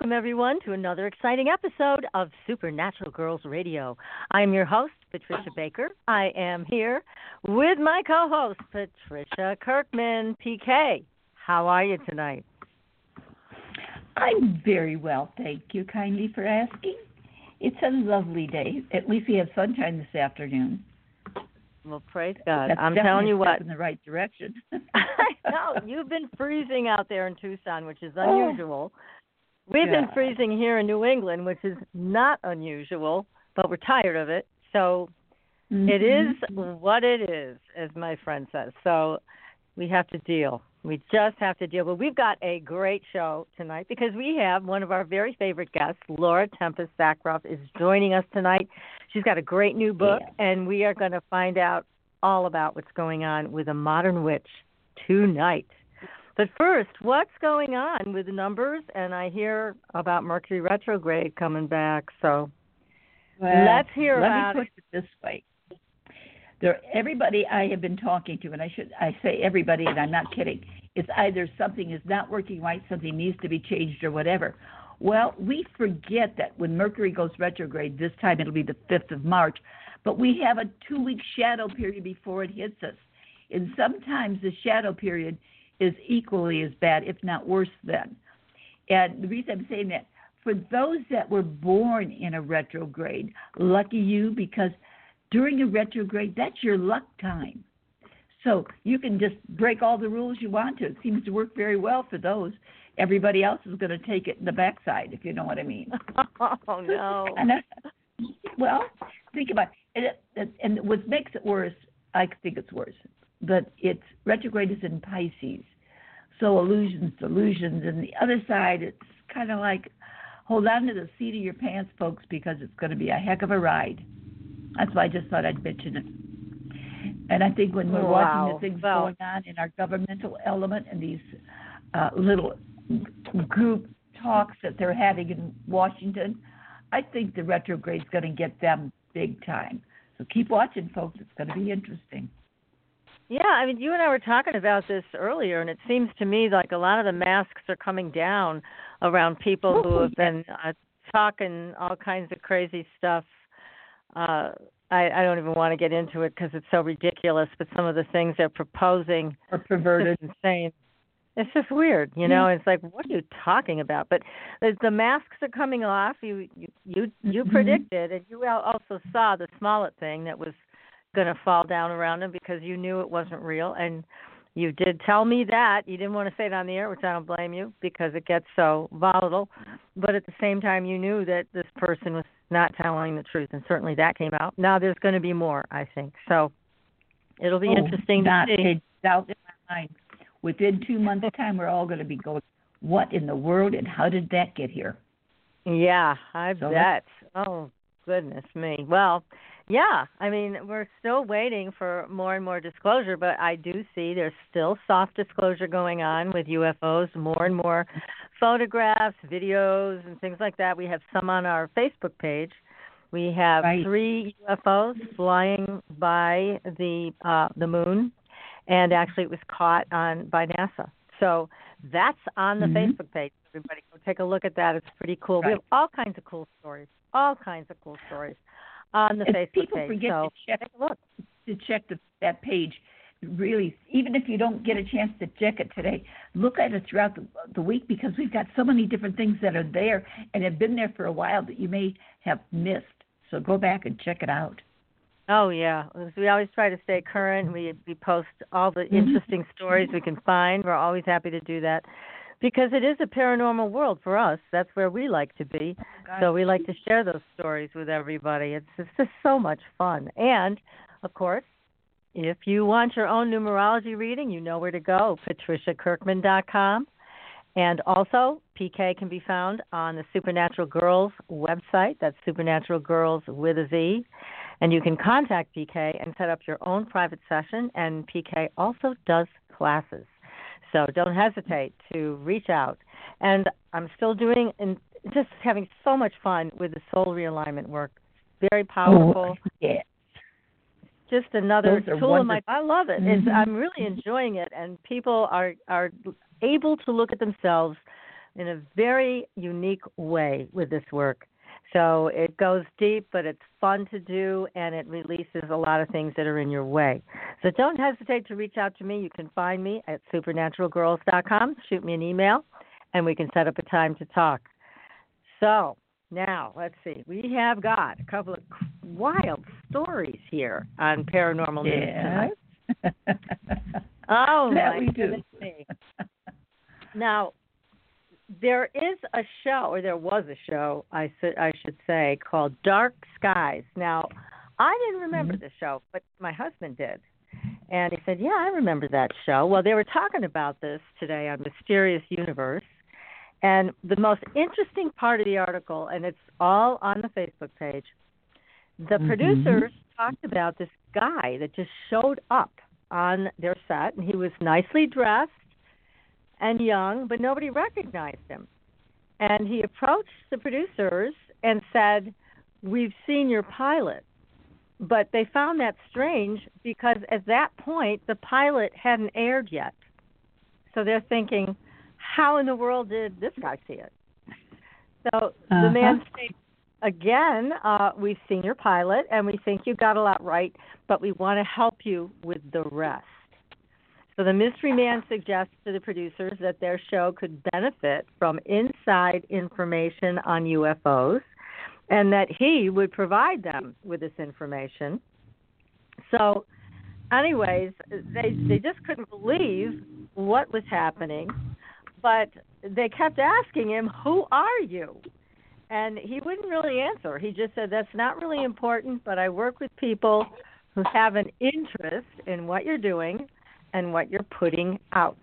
Welcome, everyone, to another exciting episode of Supernatural Girls Radio. I am your host, Patricia Baker. I am here with my co host, Patricia Kirkman, PK. How are you tonight? I'm very well, thank you kindly for asking. It's a lovely day. At least we have sunshine this afternoon. Well, praise God. That's I'm telling you what. in the right direction. I know. You've been freezing out there in Tucson, which is Oh. We've Yeah. been freezing here in New England, which is not unusual, but we're tired of it. So it mm-hmm. is what it is, as my friend says. So we have to deal. We just have to deal. But we've got a great show tonight because we have one of our very favorite guests, Laura Tempest Zakroff, is joining us tonight. She's got a great new book, Yeah. and we are going to find out all about what's going on with a modern witch tonight. But first, what's going on with the numbers? And I hear about Mercury retrograde coming back. So Well, Let's hear let about me put it this way. There, everybody I have been talking to, and I should I say everybody, and I'm not kidding. It's either something is not working right, something needs to be changed, or whatever. Well, we forget that when Mercury goes retrograde, this time it'll be the 5th of March, but we have a two week shadow period before it hits us. And sometimes the shadow period is equally as bad, if not worse than. And the reason I'm saying that, for those that were born in a retrograde, lucky you, because during a retrograde, that's your luck time. So you can just break all the rules you want to. It seems to work very well for those. Everybody else is going to take it in the backside, if you know what I mean. Oh no. And I, well, think about it. And, and what makes it worse, I think it's worse, but it's retrograde is in Pisces. So illusions, delusions, and the other side, it's kind of like hold on to the seat of your pants, folks, because it's going to be a heck of a ride. That's why I just thought I'd mention it. And I think when we're watching the things Well- going on in our governmental element and these uh, little group talks that they're having in Washington, I think the retrograde's going to get them big time. So keep watching, folks. It's going to be interesting. Yeah, I mean, you and I were talking about this earlier, and it seems to me like a lot of the masks are coming down around people who Oh, have been uh, talking all kinds of crazy stuff. Uh, I, I don't even want to get into it because it's so ridiculous. But some of the things they're proposing are perverted. just insane. It's just weird, you know. It's like, what are you talking about? But the, the masks are coming off. You you you, you Mhm. predicted, and you also saw the Smollett thing that was going to fall down around him because you knew it wasn't real, and you did tell me that. You didn't want to say it on the air, which I don't blame you because it gets so volatile. But at the same time, you knew that this person was not telling the truth, and certainly that came out. Now there's going to be more, I think. So it'll be Oh, interesting to see. doubt in my mind. Within two months' time, we're all going to be going, what in the world and how did that get here? Yeah, I So bet. Oh, goodness me. Well, yeah, I mean, we're still waiting for more and more disclosure, but I do see there's still soft disclosure going on with UFOs, more and more photographs, videos, and things like that. We have some on our Facebook page. We have Right. three UFOs flying by the uh, the moon, and actually it was caught on by NASA. So that's on the Mhm. Facebook page. Everybody go take a look at that. It's pretty cool. We have all kinds of cool stories. All kinds of cool stories on the And Facebook people page. forget so to check look. to check the, that page. Really, even if you don't get a chance to check it today, look at it throughout the, the week because we've got so many different things that are there and have been there for a while that you may have missed. So go back and check it out. Oh yeah, we always try to stay current. We we post all the mm-hmm. interesting stories we can find. We're always happy to do that because it is a paranormal world for us. That's where we like to be. So we like to share those stories with everybody. It's, it's just so much fun. And of course, if you want your own numerology reading, you know where to go. PatriciaKirkman.com. And also, PK can be found on the Supernatural Girls website. That's Supernatural Girls with a Z. And you can contact PK and set up your own private session. And PK also does classes. So don't hesitate to reach out. And I'm still doing and just having so much fun with the soul realignment work. Very powerful. Oh, yeah. Just another tool in my. I love it. Mm-hmm. It's, I'm really enjoying it, and people are are able to look at themselves in a very unique way with this work. So it goes deep, but it's fun to do, and it releases a lot of things that are in your way. So don't hesitate to reach out to me. You can find me at supernaturalgirls.com. Shoot me an email, and we can set up a time to talk. So now, let's see. We have got a couple of wild stories here on Paranormal News tonight. oh, that my we do. Now, there is a show, or there was a show, I should I should say, called Dark Skies. Now, I didn't remember mm-hmm. the show, but my husband did, and he said, "Yeah, I remember that show." Well, they were talking about this today on Mysterious Universe, and the most interesting part of the article, and it's all on the Facebook page. The mm-hmm. producers talked about this guy that just showed up on their set, and he was nicely dressed and young, but nobody recognized him. And he approached the producers and said, We've seen your pilot. But they found that strange because at that point the pilot hadn't aired yet. So they're thinking, How in the world did this guy see it? So uh-huh. the man states, Again, uh, we've seen your pilot and we think you got a lot right, but we want to help you with the rest. So the mystery man suggests to the producers that their show could benefit from inside information on UFOs and that he would provide them with this information. So anyways, they they just couldn't believe what was happening, but they kept asking him, "Who are you?" And he wouldn't really answer. He just said, "That's not really important, but I work with people who have an interest in what you're doing and what you're putting out.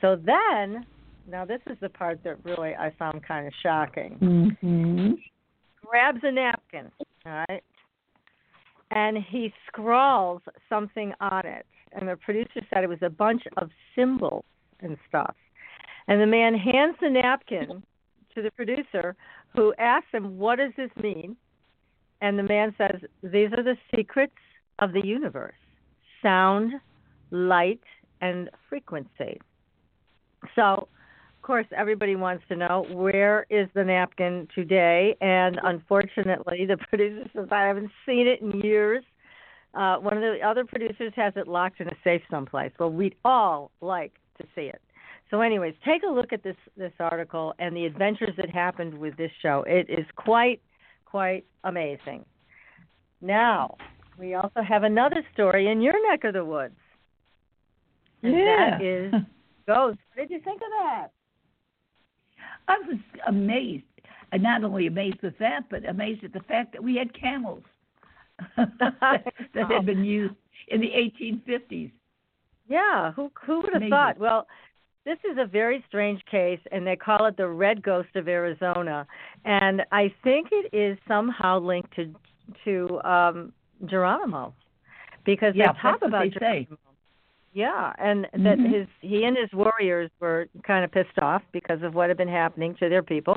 So then, now this is the part that really I found kind of shocking. Mm-hmm. Grabs a napkin, all right, and he scrawls something on it. And the producer said it was a bunch of symbols and stuff. And the man hands the napkin to the producer, who asks him, What does this mean? And the man says, These are the secrets of the universe sound, light, and frequency. So, of course, everybody wants to know where is the napkin today, and unfortunately, the producer says I haven't seen it in years. Uh, one of the other producers has it locked in a safe someplace. Well, we'd all like to see it. So, anyways, take a look at this this article and the adventures that happened with this show. It is quite quite amazing. Now, we also have another story in your neck of the woods. And yeah. that is Ghost. What did you think of that? I was amazed. And not only amazed with that, but amazed at the fact that we had camels that, had been used in the 1850s. Yeah, who who would have Amazing. thought? Well, this is a very strange case, and they call it the Red Ghost of Arizona, and I think it is somehow linked to to um Geronimo, because yeah, they talk about Geronimo. Say. Yeah, and mm-hmm. that his he and his warriors were kind of pissed off because of what had been happening to their people.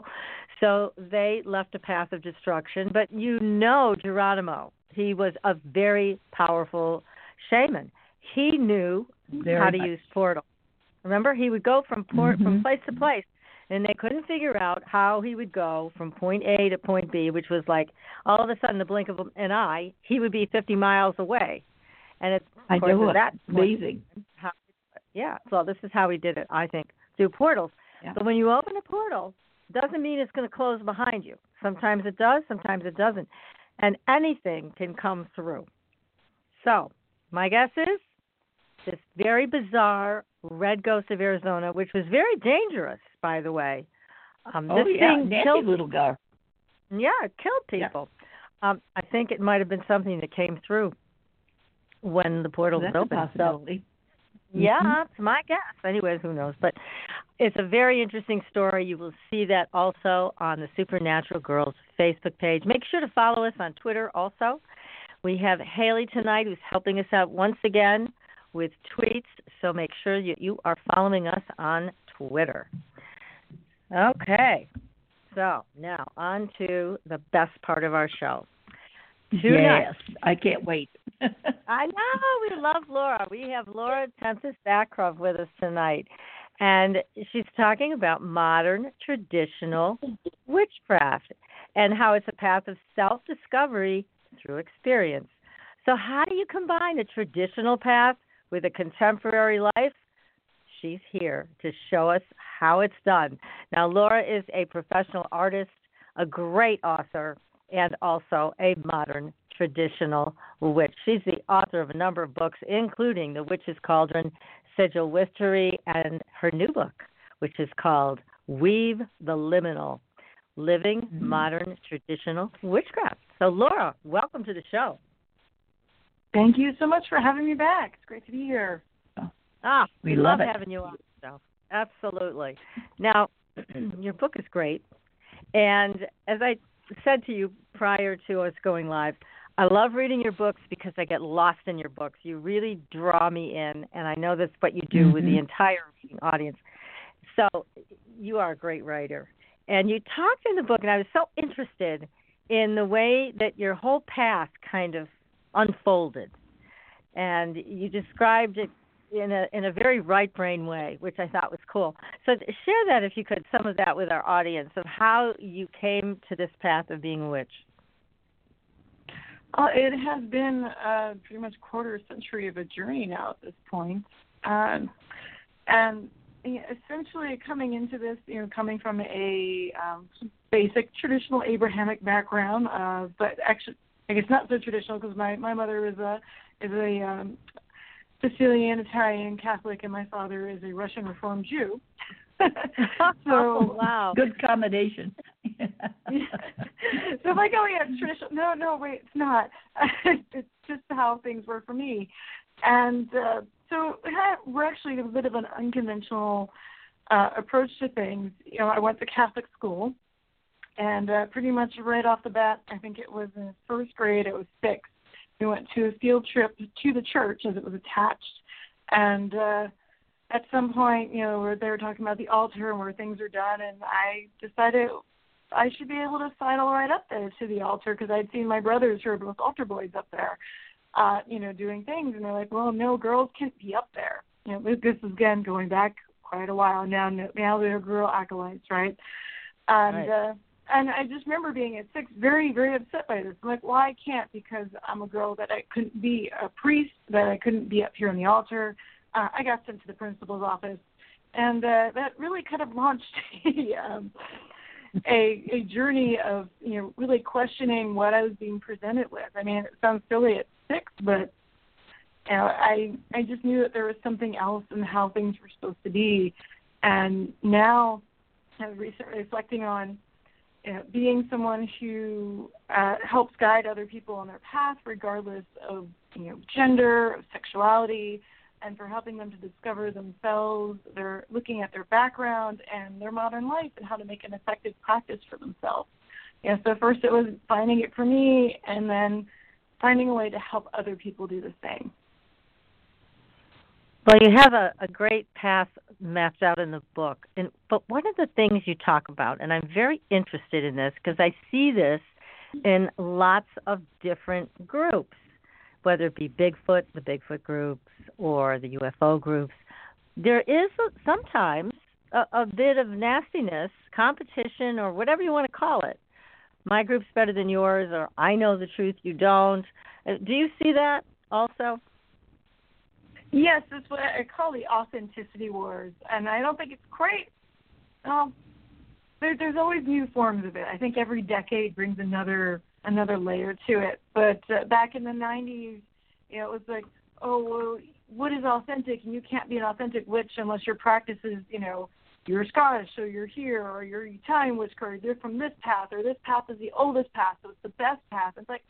So they left a path of destruction. But you know Geronimo, he was a very powerful shaman. He knew very how to much. use portals. Remember, he would go from port mm-hmm. from place to place, and they couldn't figure out how he would go from point A to point B, which was like all of a sudden the blink of an eye, he would be 50 miles away. And it's I course, know that amazing. How, yeah, so this is how we did it, I think, through portals. Yeah. But when you open a portal, doesn't mean it's going to close behind you. Sometimes it does, sometimes it doesn't. and anything can come through. So, my guess is this very bizarre red ghost of Arizona, which was very dangerous, by the way. Um, oh this yeah, thing nasty killed, little guy. yeah, it killed people. Um, I think it might have been something that came through when the portal a open. So, possibility. yeah, Mhm. that's my guess. Anyways, who knows? But it's a very interesting story. You will see that also on the Supernatural Girls Facebook page. Make sure to follow us on Twitter also. We have Haley tonight who's helping us out once again with tweets, so make sure you, you are following us on Twitter. Okay, so now on to the best part of our show. Tonight. Yes, I can't wait. I know we love Laura. We have Laura Tempest Zakroff with us tonight, and she's talking about modern traditional witchcraft and how it's a path of self-discovery through experience. So, how do you combine a traditional path with a contemporary life? She's here to show us how it's done. Now, Laura is a professional artist, a great author, and also a modern traditional witch. She's the author of a number of books, including The Witch's Cauldron, Sigil Witchery, and her new book, which is called Weave the Liminal Living Mm-hmm. Modern Traditional Witchcraft. So, Laura, welcome to the show. Thank you so much for having me back. It's great to be here. Ah, We love it. having you on the show. Absolutely. Now, your book is great, and as I said to you prior to us going live, I love reading your books because I get lost in your books. You really draw me in, and I know that's what you do with the Mhm. entire audience. So, you are a great writer, and you talked in the book, and I was so interested in the way that your whole path kind of unfolded, and you described it in a in a very right brain way, which I thought was cool. So share that if you could, some of that with our audience of how you came to this path of being a witch. Uh, it has been uh, pretty much quarter century of a journey now at this point. Um, and essentially coming into this, you know, coming from a um, basic traditional Abrahamic background, uh, but actually, I guess not so traditional because my my mother is a is a um, Sicilian Italian Catholic and my father is a Russian Reformed Jew. oh, so wow. Good combination. so I'm like, oh yeah, it's traditional. No, no, wait, it's not. it's just how things were for me. And uh, so we're actually a bit of an unconventional uh, approach to things. You know, I went to Catholic school, and uh, pretty much right off the bat, I think it was in first grade, it was six. We went to a field trip to the church as it was attached, and uh, at some point, you know, where they were talking about the altar and where things are done, and I decided I should be able to sidle right up there to the altar because I'd seen my brothers who are both altar boys up there, uh, you know, doing things, and they're like, well, no, girls can't be up there. You know, this is again going back quite a while now. Now they're girl acolytes, right? And Right. uh, and I just remember being at six, very very upset by this. Like, well, I can't because I'm a girl that I couldn't be a priest, that I couldn't be up here on the altar. Uh, I got sent to the principal's office, and uh, that really kind of launched a um, a a journey of you know really questioning what I was being presented with. I mean, it sounds silly at six, but you know, I I just knew that there was something else in how things were supposed to be, and now, kind of recently reflecting on you know, being someone who uh, helps guide other people on their path, regardless of you know gender, sexuality, and for helping them to discover themselves. They're looking at their background and their modern life and how to make an effective practice for themselves. Yeah, so first it was finding it for me, and then finding a way to help other people do the same. Well, you have a, a great path mapped out in the book, and but one of the things you talk about, and I'm very interested in this because I see this in lots of different groups, whether it be Bigfoot, the Bigfoot groups, or the UFO groups. There is sometimes a, a bit of nastiness, competition, or whatever you want to call it. My group's better than yours, or I know the truth, you don't. Uh, Do you see that also? Yes, that's what I call the authenticity wars, and I don't think it's great. Um, there, there's always new forms of it. I think every decade brings another another layer to it. But uh, back in the 90s, you know, it was like, oh, well, what is authentic? And you can't be an authentic witch unless your practice is, you know, you're Scottish, so you're here, or you're Italian witch, or you're from this path, or this path is the oldest path, so it's the best path. It's like,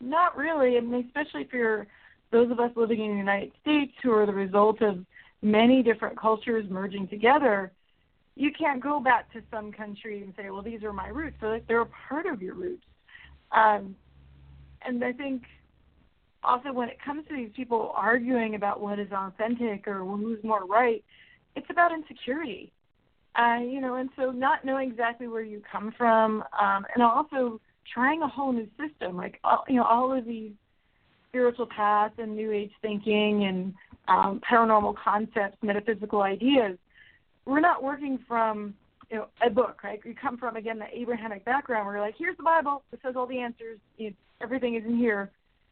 not really. I mean, especially for your, those of us living in the United States who are the result of many different cultures merging together, you can't go back to some country and say, well, these are my roots. They're like they're a part of your roots. Um, and I think also when it comes to these people arguing about what is authentic or who's more right, it's about insecurity. Uh, you know, and so not knowing exactly where you come from, um, and also trying a whole new system, like all, you know, all of these spiritual paths and new age thinking and um, paranormal concepts, metaphysical ideas. We're not working from you know a book, right? We come from again the Abrahamic background. Where you're like, here's the Bible. It says all the answers. You know, everything is in here.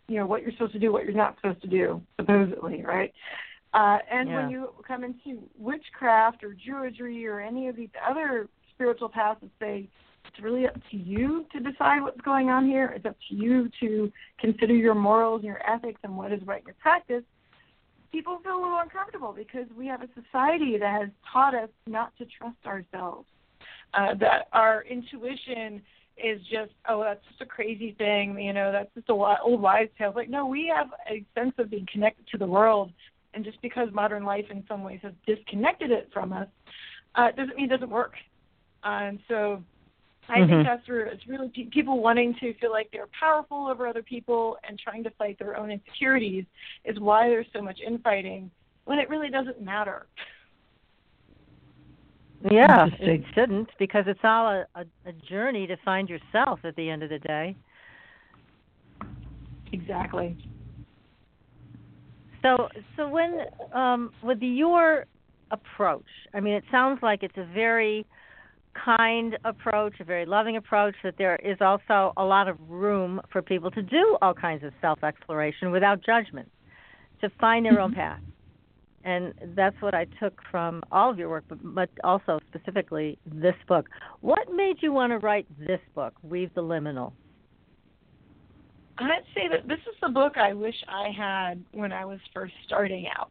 You know what you're supposed to do, what you're not supposed to do, supposedly, right? Uh, and yeah. when you come into witchcraft or Druidry or any of these other spiritual paths that say it's really up to you to decide what's going on here, it's up to you to consider your morals and your ethics and what is right in your practice, people feel a little uncomfortable because we have a society that has taught us not to trust ourselves, uh, that our intuition is just oh that's just a crazy thing you know that's just a old wives' tale like no we have a sense of being connected to the world and just because modern life in some ways has disconnected it from us, uh, doesn't mean it doesn't work. Uh, and so I mm-hmm. think that's where it's really pe- people wanting to feel like they're powerful over other people and trying to fight their own insecurities is why there's so much infighting when it really doesn't matter. Yeah, it shouldn't because it's all a, a, a journey to find yourself at the end of the day. Exactly. So, so when um, with your approach, I mean, it sounds like it's a very kind approach, a very loving approach. That there is also a lot of room for people to do all kinds of self exploration without judgment, to find their own mm-hmm. path. And that's what I took from all of your work, but, but also specifically this book. What made you want to write this book, Weave the Liminal? I'd say that this is the book I wish I had when I was first starting out.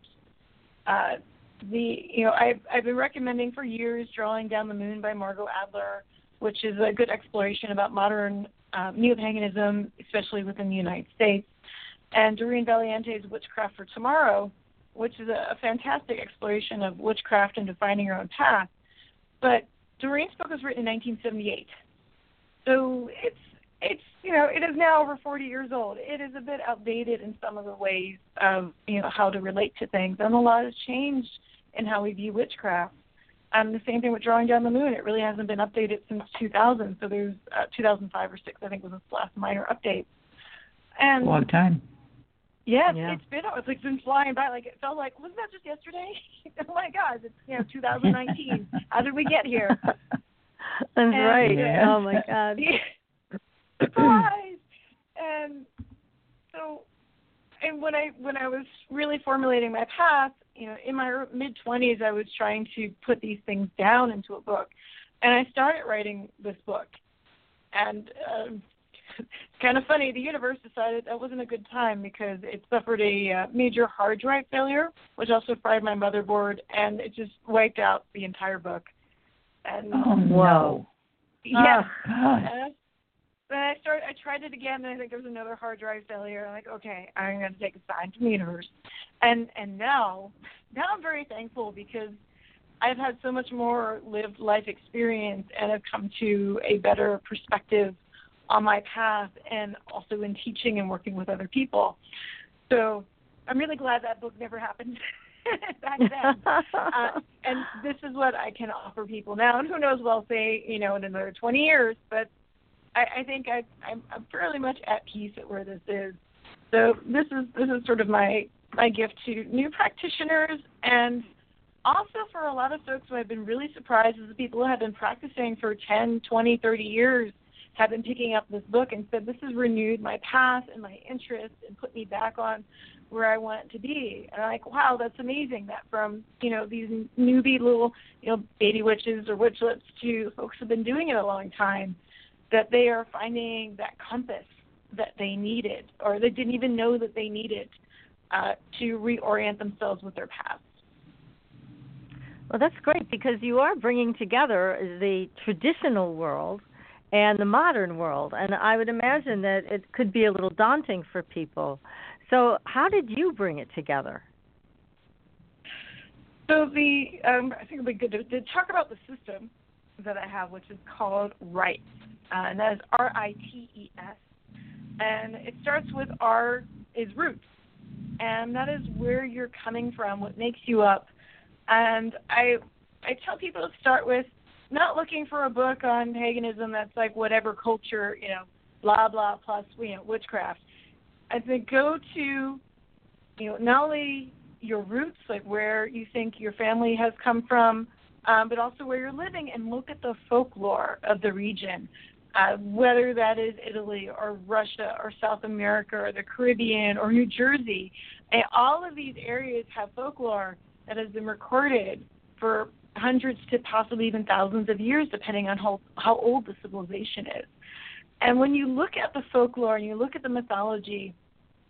Uh, the you know I've I've been recommending for years "Drawing Down the Moon" by Margot Adler, which is a good exploration about modern uh, neo-paganism, especially within the United States, and Doreen Valiente's "Witchcraft for Tomorrow," which is a, a fantastic exploration of witchcraft and defining your own path. But Doreen's book was written in 1978, so it's it's you know it is now over 40 years old. It is a bit outdated in some of the ways of you know how to relate to things, and a lot has changed in how we view witchcraft. Um, the same thing with drawing down the moon. It really hasn't been updated since 2000. So there's uh, 2005 or six, I think, was its last minor update. And long time. Yes, yeah. it's been it's like been flying by. Like it felt like wasn't that just yesterday? oh my God, it's you know 2019. how did we get here? That's and, right. Yeah. Oh my God. surprise and so and when i when i was really formulating my path you know in my mid 20s i was trying to put these things down into a book. And i started writing this book. And um it's kind of funny the universe decided that wasn't a good time because it suffered a uh, major hard drive failure which also fried my motherboard and it just wiped out the entire book. And Oh no! yeah. God. Then I started. I tried it again, and I think there was another hard drive failure. I'm like, okay, I'm going to take a sign to universe, and and now, now I'm very thankful because I've had so much more lived life experience, and have come to a better perspective on my path, and also in teaching and working with other people. So I'm really glad that book never happened. back then. uh, and this is what I can offer people now. And who knows I'll say, you know, in another 20 years. But I, I think I, I'm, I'm fairly much at peace at where this is. So this is this is sort of my my gift to new practitioners and also for a lot of folks who I've been really surprised is the people who have been practicing for 10, 20, 30 years have been picking up this book and said this has renewed my path and my interest and put me back on where I want to be. And I'm like, wow, that's amazing that from, you know, these newbie little, you know, baby witches or witchlets to folks who've been doing it a long time that they are finding that compass that they needed, or they didn't even know that they needed uh, to reorient themselves with their past. Well, that's great because you are bringing together the traditional world and the modern world, and I would imagine that it could be a little daunting for people. So, how did you bring it together? So the um, I think it'd be good to, to, talk about the system that I have, which is called RITES, uh, and that is R I T E S, and it starts with R is roots, and that is where you're coming from, what makes you up, and I I tell people to start with not looking for a book on paganism that's like whatever culture you know blah blah plus you know witchcraft. I think go to you know not only your roots, like where you think your family has come from, um, but also where you're living, and look at the folklore of the region, uh, whether that is Italy or Russia or South America or the Caribbean or New Jersey. And all of these areas have folklore that has been recorded for hundreds to possibly even thousands of years, depending on how, how old the civilization is. And when you look at the folklore and you look at the mythology,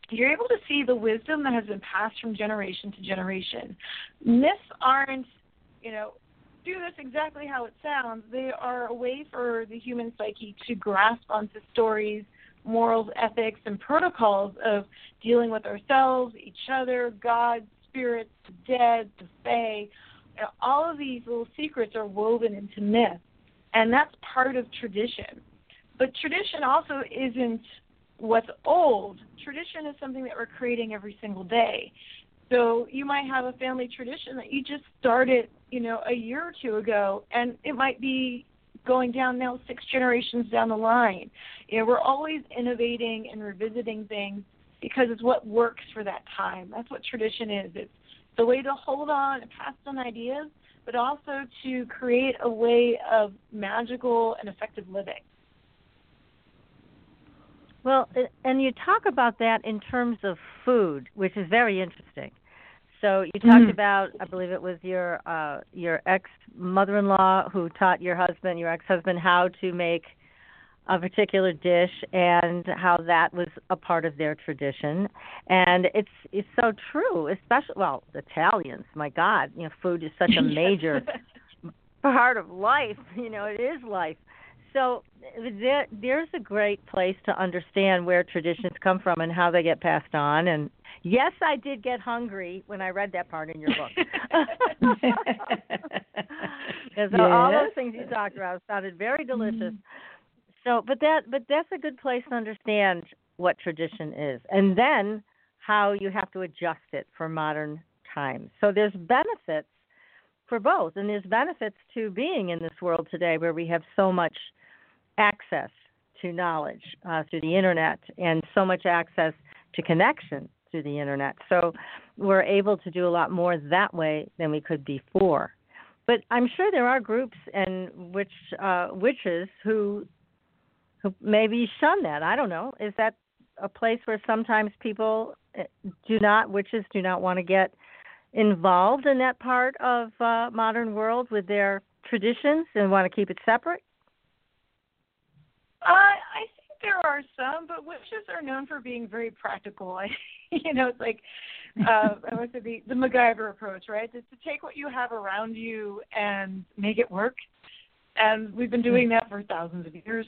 you're able to see the wisdom that has been passed from generation to generation. Myths aren't, you know, do this exactly how it sounds. They are a way for the human psyche to grasp onto stories, morals, ethics, and protocols of dealing with ourselves, each other, God, spirits, the dead, the fae. all of these little secrets are woven into myth, and that's part of tradition. But tradition also isn't what's old, tradition is something that we're creating every single day. So you might have a family tradition that you just started, you know, a year or two ago, and it might be going down now six generations down the line. You know, we're always innovating and revisiting things because it's what works for that time. That's what tradition is. It's the way to hold on and pass on ideas, but also to create a way of magical and effective living. Well, and you talk about that in terms of food, which is very interesting. So you talked mm. about, I believe it was your uh, your ex mother-in-law who taught your husband, your ex-husband, how to make a particular dish, and how that was a part of their tradition. And it's it's so true, especially well, Italians. My God, you know, food is such a major part of life. You know, it is life. So there, there's a great place to understand where traditions come from and how they get passed on. And yes, I did get hungry when I read that part in your book. Because yes. all those things you talked about sounded very delicious. Mm-hmm. So, but that, but that's a good place to understand what tradition is, and then how you have to adjust it for modern times. So there's benefits for both, and there's benefits to being in this world today where we have so much access to knowledge uh, through the internet and so much access to connection through the internet. So we're able to do a lot more that way than we could before. But I'm sure there are groups and witch uh, witches who who maybe shun that. I don't know. Is that a place where sometimes people uh, do not witches do not want to get involved in that part of uh, modern world with their traditions and want to keep it separate? Uh, I think there are some, but witches are known for being very practical. I, you know, it's like uh, I would say the the MacGyver approach, right? It's to take what you have around you and make it work. And we've been doing that for thousands of years,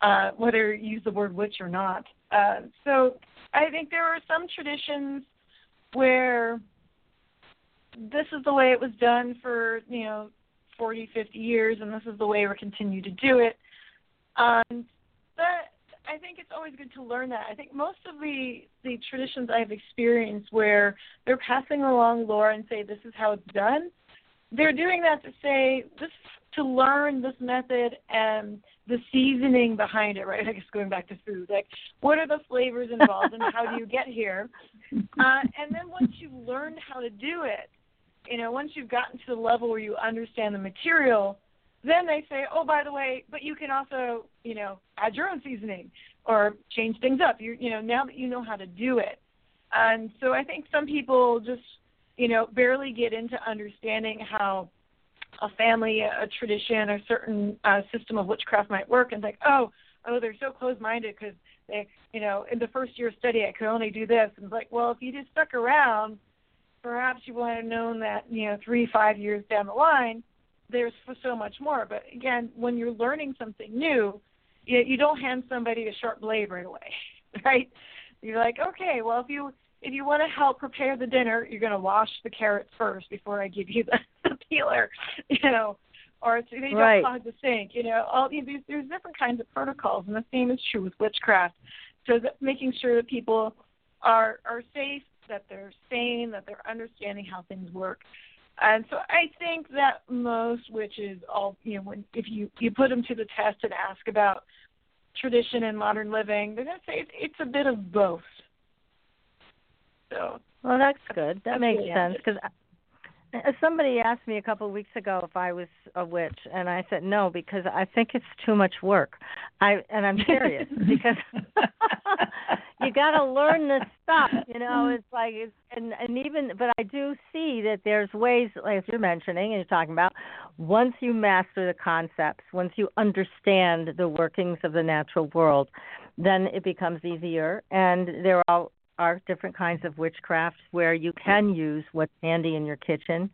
uh, whether you use the word witch or not. Uh, so I think there are some traditions where this is the way it was done for you know 40, 50 years, and this is the way we're continue to do it. Um, but I think it's always good to learn that. I think most of the the traditions I've experienced where they're passing along lore and say this is how it's done, they're doing that to say this to learn this method and the seasoning behind it, right? I guess going back to food, like what are the flavors involved and how do you get here? Uh, and then once you've learned how to do it, you know, once you've gotten to the level where you understand the material, then they say, oh, by the way, but you can also, you know, add your own seasoning or change things up. You, you know, now that you know how to do it. And so I think some people just, you know, barely get into understanding how a family, a tradition, a certain uh, system of witchcraft might work, and like, oh, oh, they're so closed-minded because they, you know, in the first year of study, I could only do this. And it's like, well, if you just stuck around, perhaps you would have known that, you know, three, five years down the line, there's so much more. But again, when you're learning something new, you, you don't hand somebody a sharp blade right away, right? You're like, okay, well, if you if you want to help prepare the dinner, you're going to wash the carrots first before I give you the, the peeler, you know, or so they don't clog the sink. You know, all these there's different kinds of protocols, and the same is true with witchcraft. So that making sure that people are are safe, that they're sane, that they're understanding how things work. And so I think that most witches, all you know, when if you you put them to the test and ask about tradition and modern living, they're going to say it's, it's a bit of both. So. Well, that's good. That makes sense because uh, somebody asked me a couple of weeks ago if I was a witch, and I said no because I think it's too much work. I and I'm serious because you got to learn this stuff. You know, it's like it's and and even but I do see that there's ways like you're mentioning and you're talking about once you master the concepts, once you understand the workings of the natural world, then it becomes easier. And there are are different kinds of witchcraft where you can use what's handy in your kitchen.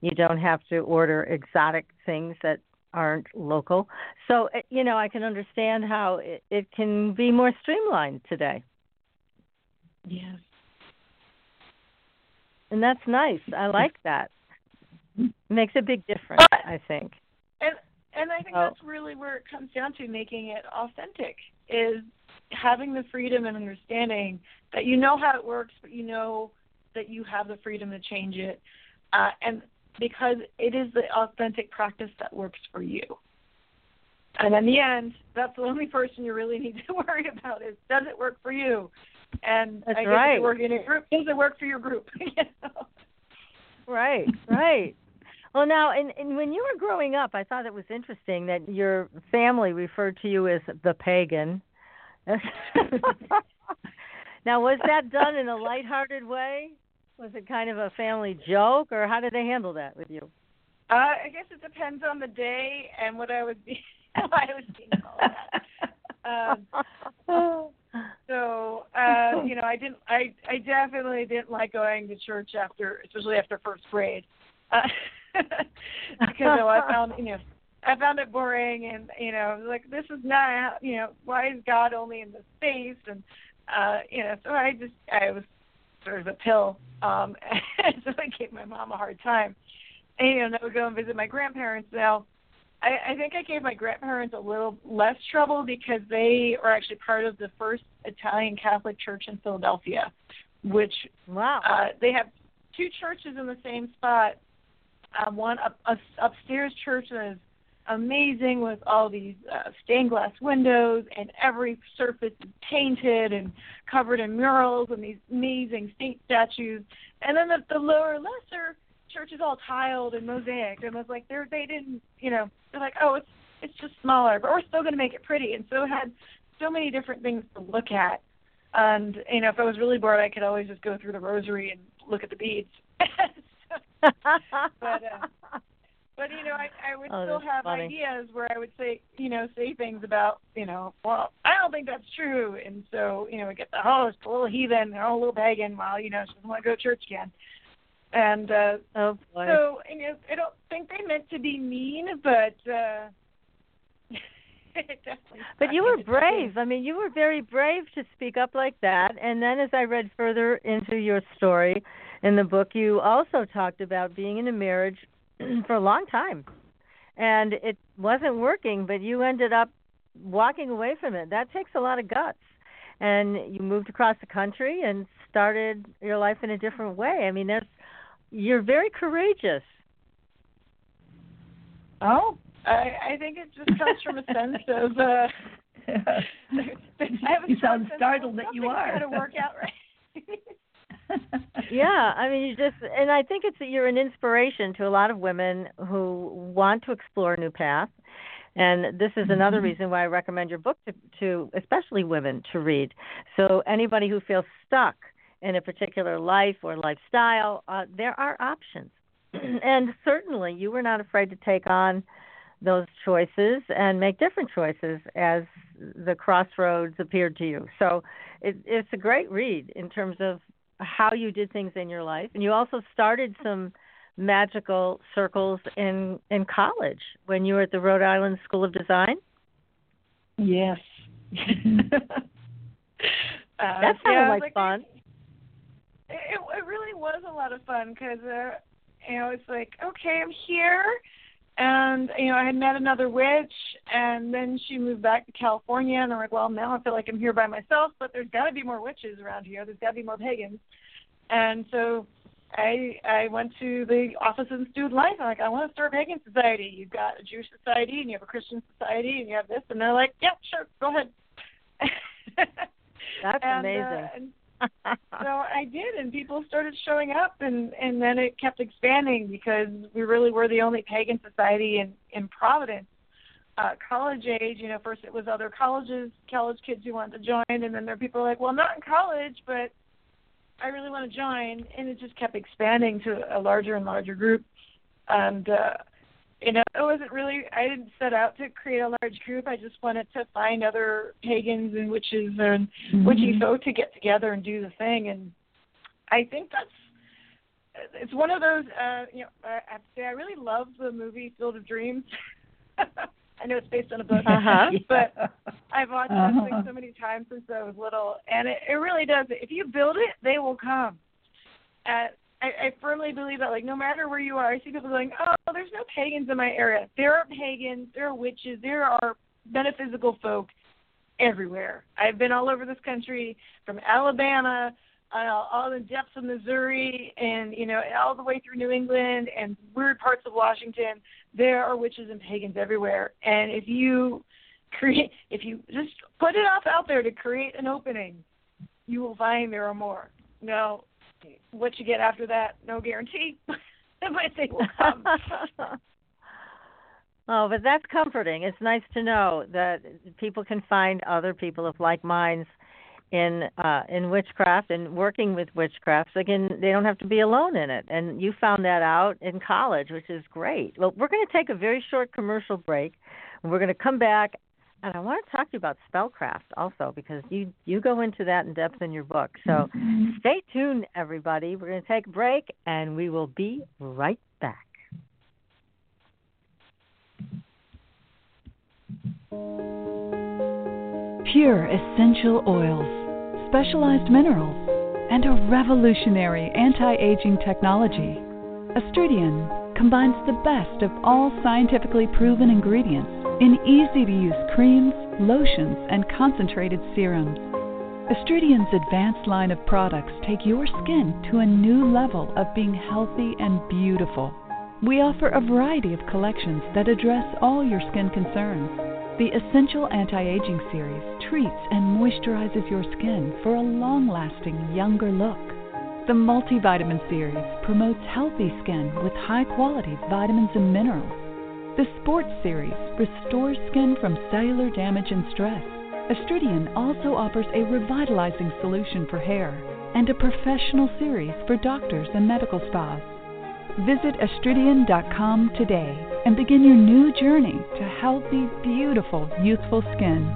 You don't have to order exotic things that aren't local. So, eh, you know, I can understand how it, it can be more streamlined today. Yes. And that's nice. I like that. It makes a big difference, I think. And and I think Oh. that's really where it comes down to making it authentic is having the freedom and understanding that you know how it works, but you know that you have the freedom to change it, uh, and because it is the authentic practice that works for you. And in the end, that's the only person you really need to worry about is does it work for you? And That's I guess right. work in a group, does it work for your group? you know? Right, right. Well, now, and, and when you were growing up, I thought it was interesting that your family referred to you as the pagan. now, was that done in a lighthearted way? Was it kind of a family joke, or how did they handle that with you? Uh, I guess it depends on the day and what I was being, I was being called that. Um, so uh, you know, I didn't. I I definitely didn't like going to church after, especially after first grade, uh, because you know, I found you know I found it boring and you know like this is not how- you know why is God only in this space and uh, you know so I just I was sort of a pill um, so I gave my mom a hard time and you know I would go and visit my grandparents now. I, I think I gave my grandparents a little less trouble because they are actually part of the first Italian Catholic Church in Philadelphia, which Wow. uh, they have two churches in the same spot. Um, one up, up upstairs church that is amazing with all these uh, stained glass windows, and every surface is painted and covered in murals and these amazing saint statues. And then the, the lower lesser church is all tiled and mosaic, and was like they're they didn't you know they're like oh it's it's just smaller, but we're still going to make it pretty. And so it had so many different things to look at. And you know, if I was really bored, I could always just go through the rosary and look at the beads. but uh, but you know, I I would Oh, still have funny. ideas where I would say you know say things about you know well I don't think that's true, and so you know we get the oh it's a little heathen or a little pagan. Well you know she doesn't want to go to church again. And uh oh boy. so you know I don't think they meant to be mean, but uh But you were brave. I mean, you were very brave to speak up like that. And then, as I read further into your story in the book, you also talked about being in a marriage for a long time, and it wasn't working. But you ended up walking away from it. That takes a lot of guts. And you moved across the country and started your life in a different way. I mean, there's you're very courageous. Oh, I, I think it just comes from a sense of. uh I have a You sound startled that you are. Got to work out right. yeah i mean you just and i think it's that you're an inspiration to a lot of women who want to explore a new path and this is another Mhm. reason why i recommend your book to, to especially women to read so anybody who feels stuck in a particular life or lifestyle uh, there are options and certainly you were not afraid to take on those choices and make different choices as the crossroads appeared to you. So it, it's a great read in terms of how you did things in your life, and you also started some magical circles in in college when you were at the Rhode Island School of Design. Yes. uh, that sounded yeah, like, like fun. It, it really was a lot of fun because uh, you know it's like okay, I'm here and you know I had met another witch, and then she moved back to California, and I'm like, well, now I feel like I'm here by myself, but there's got to be more witches around here. There's got to be more pagans, and so I I went to the Office of Student Life. I'm like, I want to start a pagan society. You've got a Jewish society, and you have a Christian society, and you have this, and they're like, yeah, sure, go ahead. That's and, amazing. Uh, and so I did, and people started showing up, and and then it kept expanding because we really were the only pagan society in in Providence. Uh, college age, you know, first it was other colleges, college kids who wanted to join, and then there are people like, well, not in college, but I really want to join, and it just kept expanding to a larger and larger group. And uh, you know, it wasn't really. I didn't set out to create a large group. I just wanted to find other pagans and witches and mm-hmm. witchy folk to get together and do the thing. And I think that's it's one of those. Uh, you know, I have to say I really love the movie Field of Dreams. I know it's based on a book, uh-huh. but I've watched uh-huh. that thing so many times since I was little, and it, it really does. If you build it, they will come. At I, I firmly believe that, like, no matter where you are, I see people going, oh, there's no pagans in my area. There are pagans, there are witches, there are metaphysical folk everywhere. I've been all over this country, from Alabama, uh, all the depths of Missouri, and you know, all the way through New England and weird parts of Washington. There are witches and pagans everywhere, and if you create, if you just put it out there to create an opening, you will find there are more. Now, what you get after that, no guarantee. but they will come. oh, but that's comforting. It's nice to know that people can find other people of like minds in uh in witchcraft and working with witchcraft. So again, they don't have to be alone in it. And you found that out in college, which is great. Well, we're going to take a very short commercial break. We're going to come back and I want to talk to you about spellcraft also because you you go into that in depth in your book. So Mm-hmm. stay tuned, everybody. We're going to take a break, and we will be right back. Pure essential oils, specialized minerals, and a revolutionary anti aging technology. Astridian combines the best of all scientifically proven ingredients in easy to use creams, lotions, and concentrated serums. Astridian's advanced line of products take your skin to a new level of being healthy and beautiful. We offer a variety of collections that address all your skin concerns. The Essential Anti Aging Series treats and moisturizes your skin for a long lasting, younger look. The Multivitamin Series promotes healthy skin with high quality vitamins and minerals. The Sports Series restores skin from cellular damage and stress. Astridian also offers a revitalizing solution for hair and a professional series for doctors and medical spas. Visit astridian.com today and begin your new journey to healthy, beautiful, youthful skin.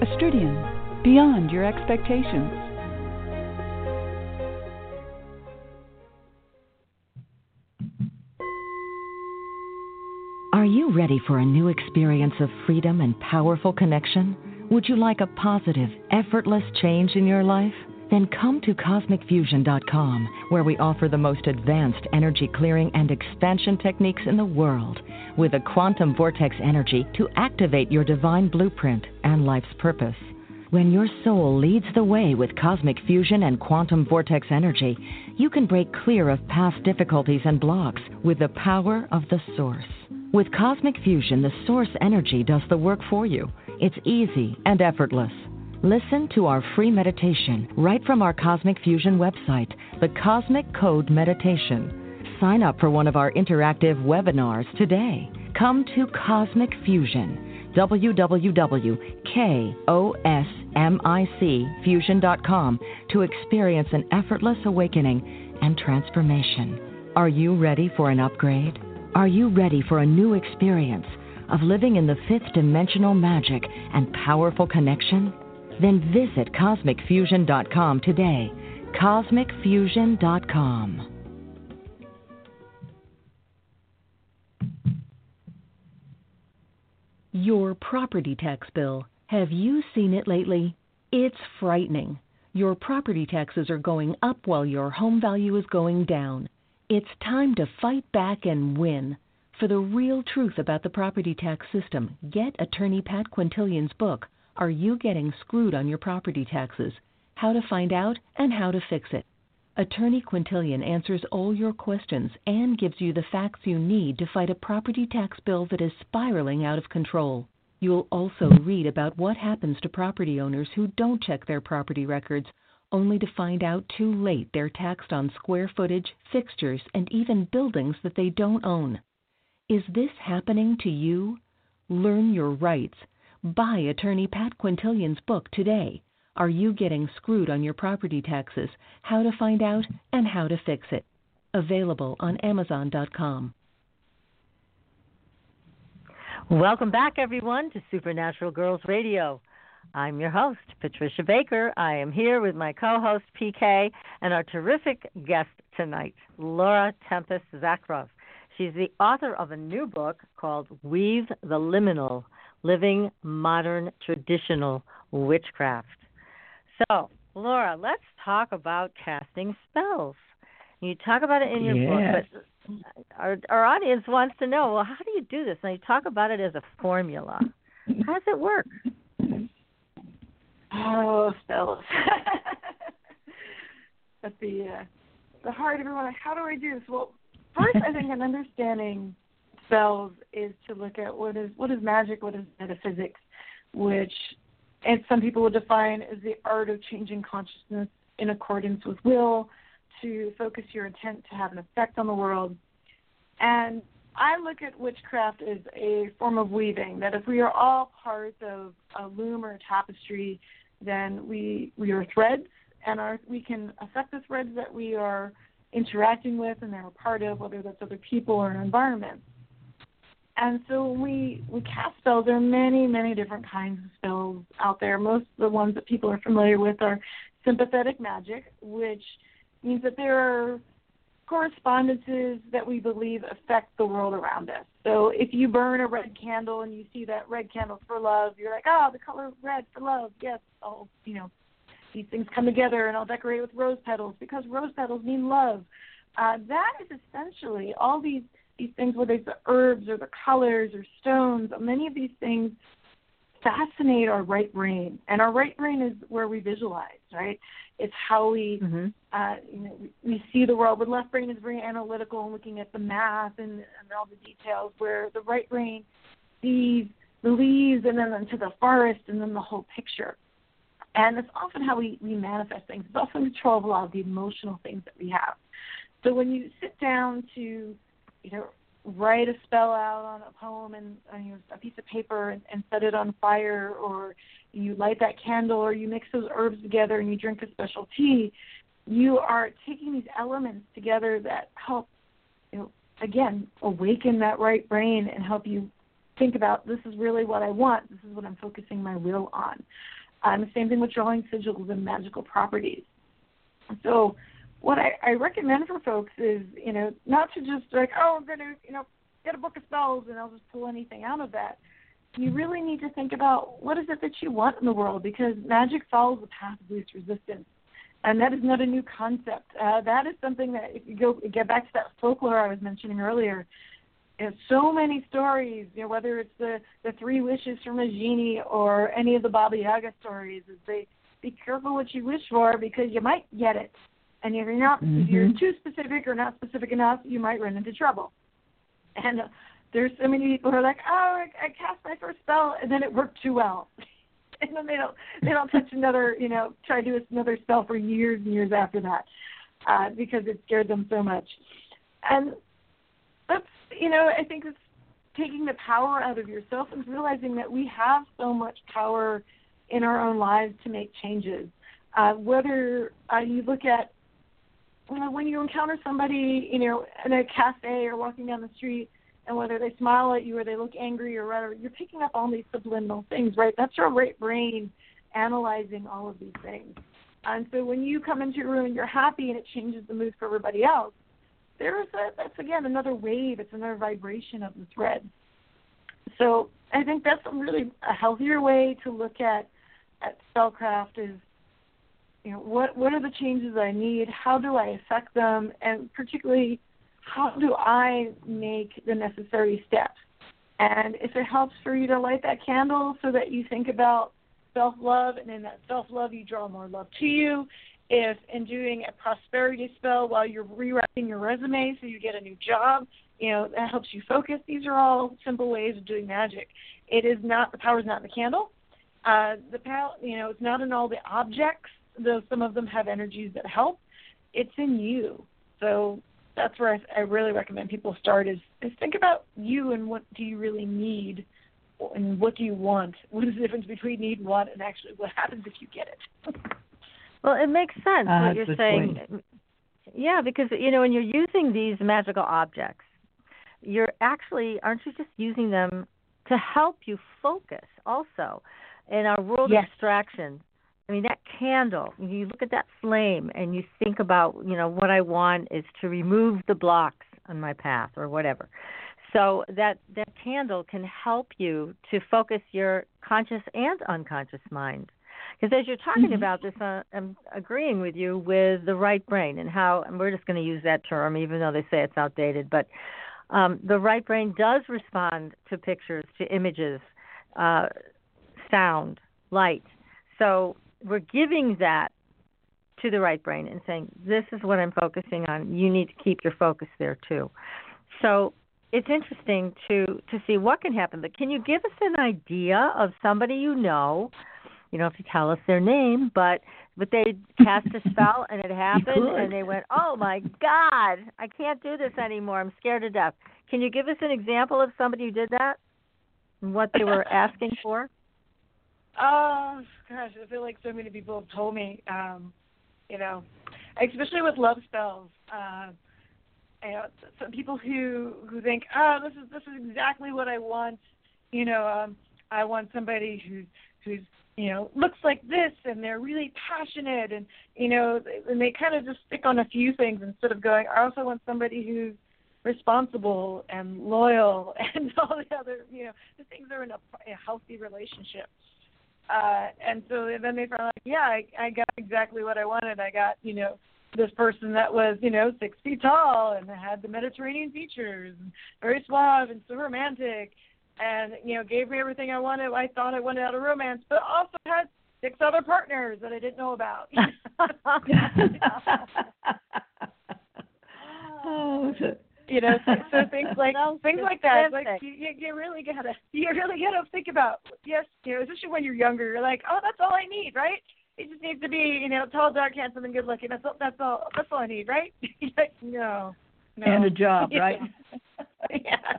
Astridian, beyond your expectations. Are you ready for a new experience of freedom and powerful connection? Would you like a positive, effortless change in your life? Then come to CosmicFusion.com, where we offer the most advanced energy clearing and expansion techniques in the world, with a quantum vortex energy to activate your divine blueprint and life's purpose. When your soul leads the way with cosmic fusion and quantum vortex energy, you can break clear of past difficulties and blocks with the power of the source. With cosmic fusion, the source energy does the work for you. It's easy and effortless. Listen to our free meditation right from our Cosmic Fusion website, the Cosmic Code Meditation. Sign up for one of our interactive webinars today. Come to Cosmic Fusion, www.cosmicfusion.com to experience an effortless awakening and transformation. Are you ready for an upgrade? Are you ready for a new experience of living in the fifth dimensional magic and powerful connection? Then visit CosmicFusion.com today. CosmicFusion.com. Your property tax bill. Have you seen it lately? It's frightening. Your property taxes are going up while your home value is going down. It's time to fight back and win. For the real truth about the property tax system, get attorney Pat Quintilian's book, Are You Getting Screwed on Your Property Taxes? How to Find Out and How to Fix It. Attorney Quintilian answers all your questions and gives you the facts you need to fight a property tax bill that is spiraling out of control. You'll also read about what happens to property owners who don't check their property records, only to find out too late they're taxed on square footage, fixtures, and even buildings that they don't own. Is this happening to you? Learn your rights. Buy attorney Pat Quintilian's book today. Are you getting screwed on your property taxes? How to find out and how to fix it. Available on Amazon.com. Welcome back, everyone, to Supernatural Girls Radio. I'm your host, Patricia Baker. I am here with my co host, PK, and our terrific guest tonight, Laura Tempest Zakroff. She's the author of a new book called Weave the Liminal Living Modern Traditional Witchcraft. So, Laura, let's talk about casting spells. You talk about it in your yes. book, but our our audience wants to know, well, how do you do this? Now you talk about it as a formula. How does it work? Oh, spells. At the uh, the heart everyone, like, how do I do this? Well, first, I think an understanding spells is to look at what is what is magic, what is metaphysics, which and some people would define as the art of changing consciousness in accordance with will to focus your intent to have an effect on the world. And I look at witchcraft as a form of weaving, that if we are all part of a loom or a tapestry, then we we are threads and our we can affect the threads that we are interacting with and that we're part of, whether that's other people or an environment. And so we, we cast spells, there are many, many different kinds of spells out there. Most of the ones that people are familiar with are sympathetic magic, which means that there are correspondences that we believe affect the world around us. So if you burn a red candle and you see that red candle for love, you're like, oh, the color red for love. Yes, I'll, you know, these things come together and I'll decorate with rose petals because rose petals mean love. Uh, that is essentially all these – these things, whether it's the herbs or the colors or stones, many of these things fascinate our right brain, and our right brain is where we visualize, right? It's how we, mm-hmm. uh, you know, we, see the world. The left brain is very analytical and looking at the math and, and all the details, where the right brain sees the leaves and then into the forest and then the whole picture. And it's often how we, we manifest things. It's often control of a lot of the emotional things that we have. So when you sit down to you know, write a spell out on a poem and uh, you know, a piece of paper and, and set it on fire, or you light that candle, or you mix those herbs together and you drink a special tea, you are taking these elements together that help, you know, again, awaken that right brain and help you think about this is really what I want. This is what I'm focusing my will on. Um, the same thing with drawing sigils and magical properties. So what I, I recommend for folks is, you know, not to just like, oh, I'm going to, you know, get a book of spells and I'll just pull anything out of that. You really need to think about what is it that you want in the world because magic follows the path of least resistance. And that is not a new concept. Uh, that is something that, if you go get back to that folklore I was mentioning earlier, there's so many stories, you know, whether it's the the three wishes from a genie or any of the Baba Yaga stories, is they be careful what you wish for because you might get it. And if you're not, mm-hmm. if you're too specific or not specific enough, you might run into trouble. And uh, there's so many people who are like, oh, I, I cast my first spell, and then it worked too well. and then they don't they don't touch another, you know, try to do another spell for years and years after that, uh, because it scared them so much. And that's, you know, I think it's taking the power out of yourself and realizing that we have so much power in our own lives to make changes. Uh, whether uh, you look at when you encounter somebody, you know, in a cafe or walking down the street, and whether they smile at you or they look angry or whatever, you're picking up all these subliminal things, right? That's your right brain analyzing all of these things. And so when you come into a room and you're happy and it changes the mood for everybody else, there's a, that's again another wave. It's another vibration of the thread. So I think that's a really a healthier way to look at at spellcraft is you know what what are the changes I need? How do I affect them? And particularly, how do I make the necessary steps? And if it helps for you to light that candle so that you think about self love, and in that self love, you draw more love to you. If in doing a prosperity spell while you're rewriting your resume so you get a new job, you know that helps you focus. These are all simple ways of doing magic. It is not the power is not in the candle. Uh, the power, you know, it's not in all the objects. Though some of them have energies that help. It's in you. So that's where I, I really recommend people start is, is think about you and what do you really need and what do you want? What is the difference between need and want, and actually what happens if you get it? well, it makes sense uh, what you're saying. Point. Yeah, because you know when you're using these magical objects, you're actually aren't you just using them to help you focus also in our world yes. of distraction I mean, that candle, you look at that flame and you think about, you know, what I want is to remove the blocks on my path or whatever. So that that candle can help you to focus your conscious and unconscious mind. Because as you're talking mm-hmm. about this, uh, I'm agreeing with you with the right brain and how, and we're just going to use that term, even though they say it's outdated. But um, the right brain does respond to pictures, to images, uh, sound, light. So we're giving that to the right brain and saying, This is what I'm focusing on. You need to keep your focus there too. So it's interesting to to see what can happen. But can you give us an idea of somebody you know? You don't have to tell us their name, but but they cast a spell and it happened and they went, Oh my God, I can't do this anymore. I'm scared to death. Can you give us an example of somebody who did that? And what they were asking for? Oh gosh, I feel like so many people have told me, um, you know, especially with love spells. Uh, you know, some people who who think, oh, this is this is exactly what I want. You know, um, I want somebody who's who's you know looks like this and they're really passionate and you know and they kind of just stick on a few things instead of going. I also want somebody who's responsible and loyal and all the other you know the things that are in a, a healthy relationship uh, and so then they found like, yeah, I, I got exactly what I wanted. I got, you know, this person that was, you know, six feet tall and had the Mediterranean features, and very suave and so romantic, and you know, gave me everything I wanted. I thought I wanted out of romance, but also had six other partners that I didn't know about. oh, you know, so, so things like things like that. Like you, you really gotta you really gotta think about yes, you know, especially when you're younger. You're like, oh, that's all I need, right? It just needs to be, you know, tall, dark, handsome, and good looking. That's all. That's all. That's all I need, right? like, no, no. And a job, right? yeah.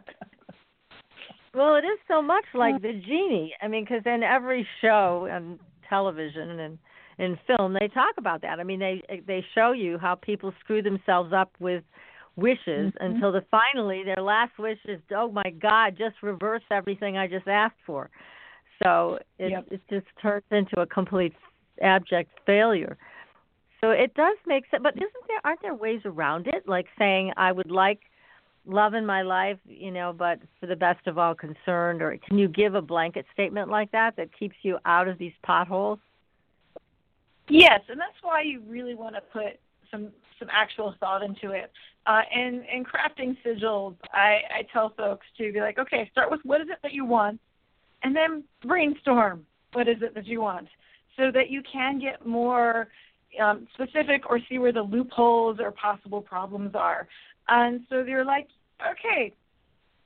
Well, it is so much like the genie. I mean, because in every show and television and in film, they talk about that. I mean, they they show you how people screw themselves up with wishes mm-hmm. until the finally their last wish is oh my god just reverse everything i just asked for so it yep. it just turns into a complete abject failure so it does make sense but isn't there aren't there ways around it like saying i would like love in my life you know but for the best of all concerned or can you give a blanket statement like that that keeps you out of these potholes yes and that's why you really want to put some some actual thought into it. Uh, and in crafting sigils, I, I tell folks to be like, okay, start with what is it that you want, and then brainstorm what is it that you want, so that you can get more um, specific or see where the loopholes or possible problems are. And so they're like, okay,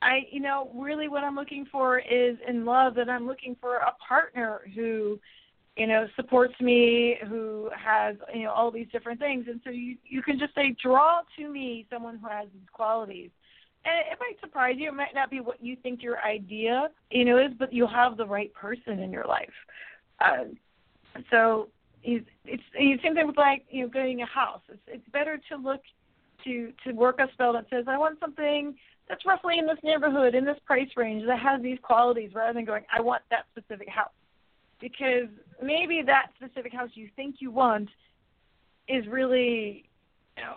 I, you know, really what I'm looking for is in love, that I'm looking for a partner who you know, supports me, who has, you know, all these different things. And so you, you can just say, draw to me someone who has these qualities. And it, it might surprise you. It might not be what you think your idea, you know, is, but you'll have the right person in your life. Uh, so it's it's the same thing with like you know getting a house. It's it's better to look to to work a spell that says I want something that's roughly in this neighborhood, in this price range, that has these qualities, rather than going I want that specific house, because maybe that specific house you think you want is really you know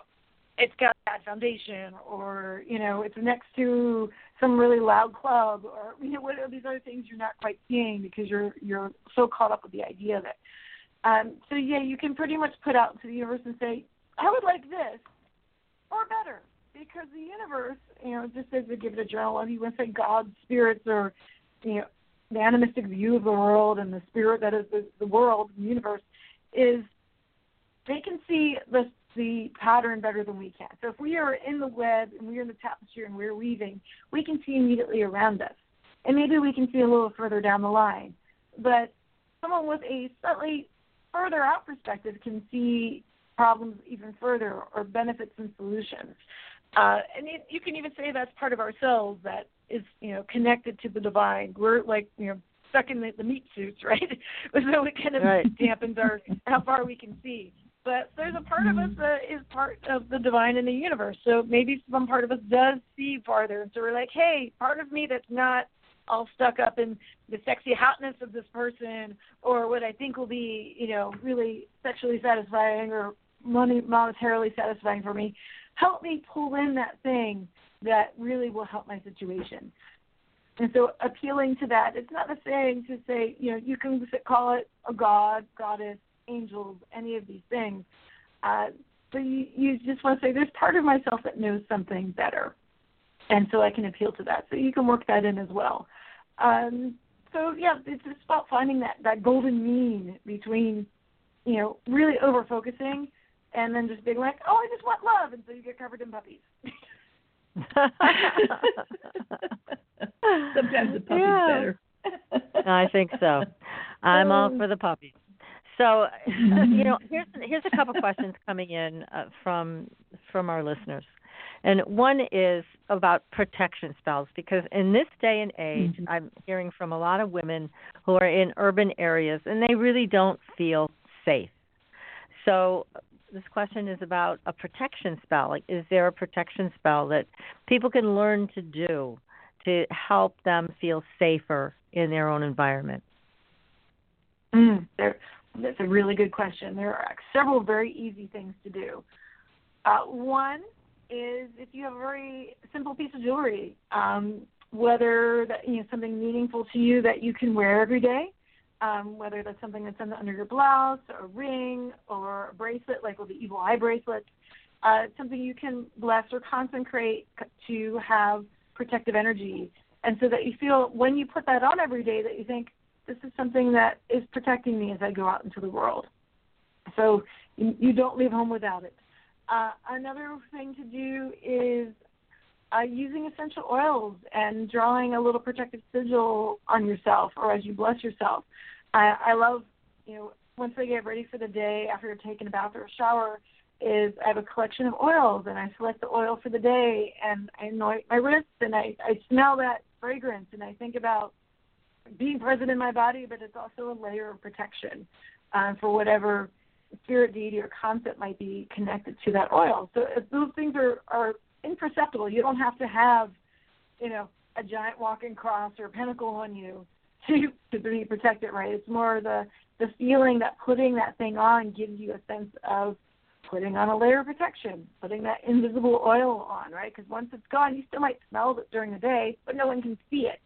it's got a bad foundation or you know it's next to some really loud club or you know what are these other things you're not quite seeing because you're you're so caught up with the idea of it. Um so yeah you can pretty much put out to the universe and say i would like this or better because the universe you know just as we give it a journal and you want to say god spirits or you know the animistic view of the world and the spirit that is the, the world the universe is they can see the the pattern better than we can. So if we are in the web and we're in the tapestry and we're weaving, we can see immediately around us. And maybe we can see a little further down the line. But someone with a slightly further out perspective can see problems even further or benefits and solutions. Uh, and it, you can even say that's part of ourselves that is, you know, connected to the divine. We're like, you know, stuck in the, the meat suits, right? so it kind of right. dampens our how far we can see but there's a part of us mm-hmm. that is part of the divine in the universe. So maybe some part of us does see farther. And so we're like, hey, part of me that's not all stuck up in the sexy hotness of this person or what I think will be, you know, really sexually satisfying or money monetarily satisfying for me. Help me pull in that thing that really will help my situation. And so appealing to that, it's not the thing to say, you know, you can call it a god, goddess, angels, any of these things. Uh, but you, you just want to say, there's part of myself that knows something better. And so I can appeal to that. So you can work that in as well. Um, so yeah, it's just about finding that, that golden mean between, you know, really over focusing and then just being like, oh, I just want love. And so you get covered in puppies. Sometimes the puppy's yeah. better. I think so. I'm all for the puppies. So, you know, here's here's a couple questions coming in uh, from from our listeners, and one is about protection spells because in this day and age, mm-hmm. I'm hearing from a lot of women who are in urban areas and they really don't feel safe. So, this question is about a protection spell. Like, is there a protection spell that people can learn to do to help them feel safer in their own environment? Mm, there, that's a really good question. There are several very easy things to do. Uh, one is if you have a very simple piece of jewelry, um, whether that you know something meaningful to you that you can wear every day, um, whether that's something that's under your blouse, a ring, or a bracelet like with the evil eye bracelet, uh, something you can bless or consecrate to have protective energy, and so that you feel when you put that on every day that you think, this is something that is protecting me as I go out into the world. So you don't leave home without it. Uh, another thing to do is uh, using essential oils and drawing a little protective sigil on yourself or as you bless yourself. I, I love, you know, once I get ready for the day after taking a bath or a shower, is I have a collection of oils and I select the oil for the day and I anoint my wrists and I, I smell that fragrance and I think about being present in my body, but it's also a layer of protection um, for whatever spirit, deity, or concept might be connected to that oil. So if those things are, are imperceptible, you don't have to have, you know, a giant walking cross or a pentacle on you to to be protected, right? It's more the the feeling that putting that thing on gives you a sense of putting on a layer of protection, putting that invisible oil on, right? Because once it's gone, you still might smell it during the day, but no one can see it.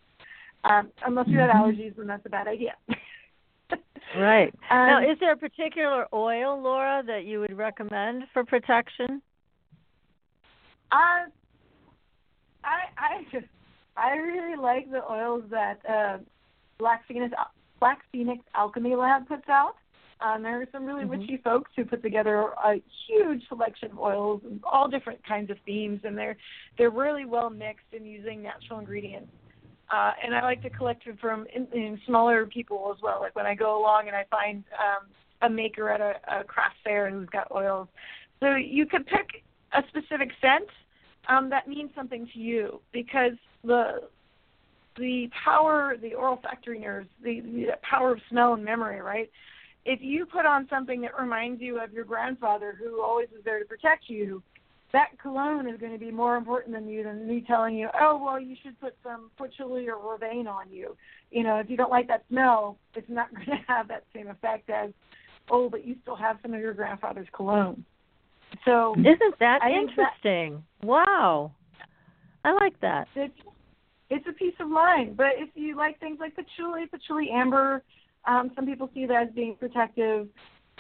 Um, unless you have mm-hmm. allergies, then that's a bad idea. right. Um, now, is there a particular oil, Laura, that you would recommend for protection? Uh, I I I really like the oils that uh, Black Phoenix Black Phoenix Alchemy Lab puts out. Um, there are some really mm-hmm. witchy folks who put together a huge selection of oils, all different kinds of themes, and they're they're really well mixed and using natural ingredients. Uh, and I like to collect it from in, in smaller people as well. Like when I go along and I find um, a maker at a, a craft fair who's got oils. So you could pick a specific scent um, that means something to you because the the power, the olfactory nerves, the, the power of smell and memory, right? if you put on something that reminds you of your grandfather who always was there to protect you, that cologne is going to be more important than you than me telling you, oh well, you should put some patchouli or vervain on you. You know, if you don't like that smell, it's not going to have that same effect as, oh, but you still have some of your grandfather's cologne. So isn't that I interesting? That, wow, I like that. It's it's a peace of mind. But if you like things like patchouli, patchouli amber, um, some people see that as being protective.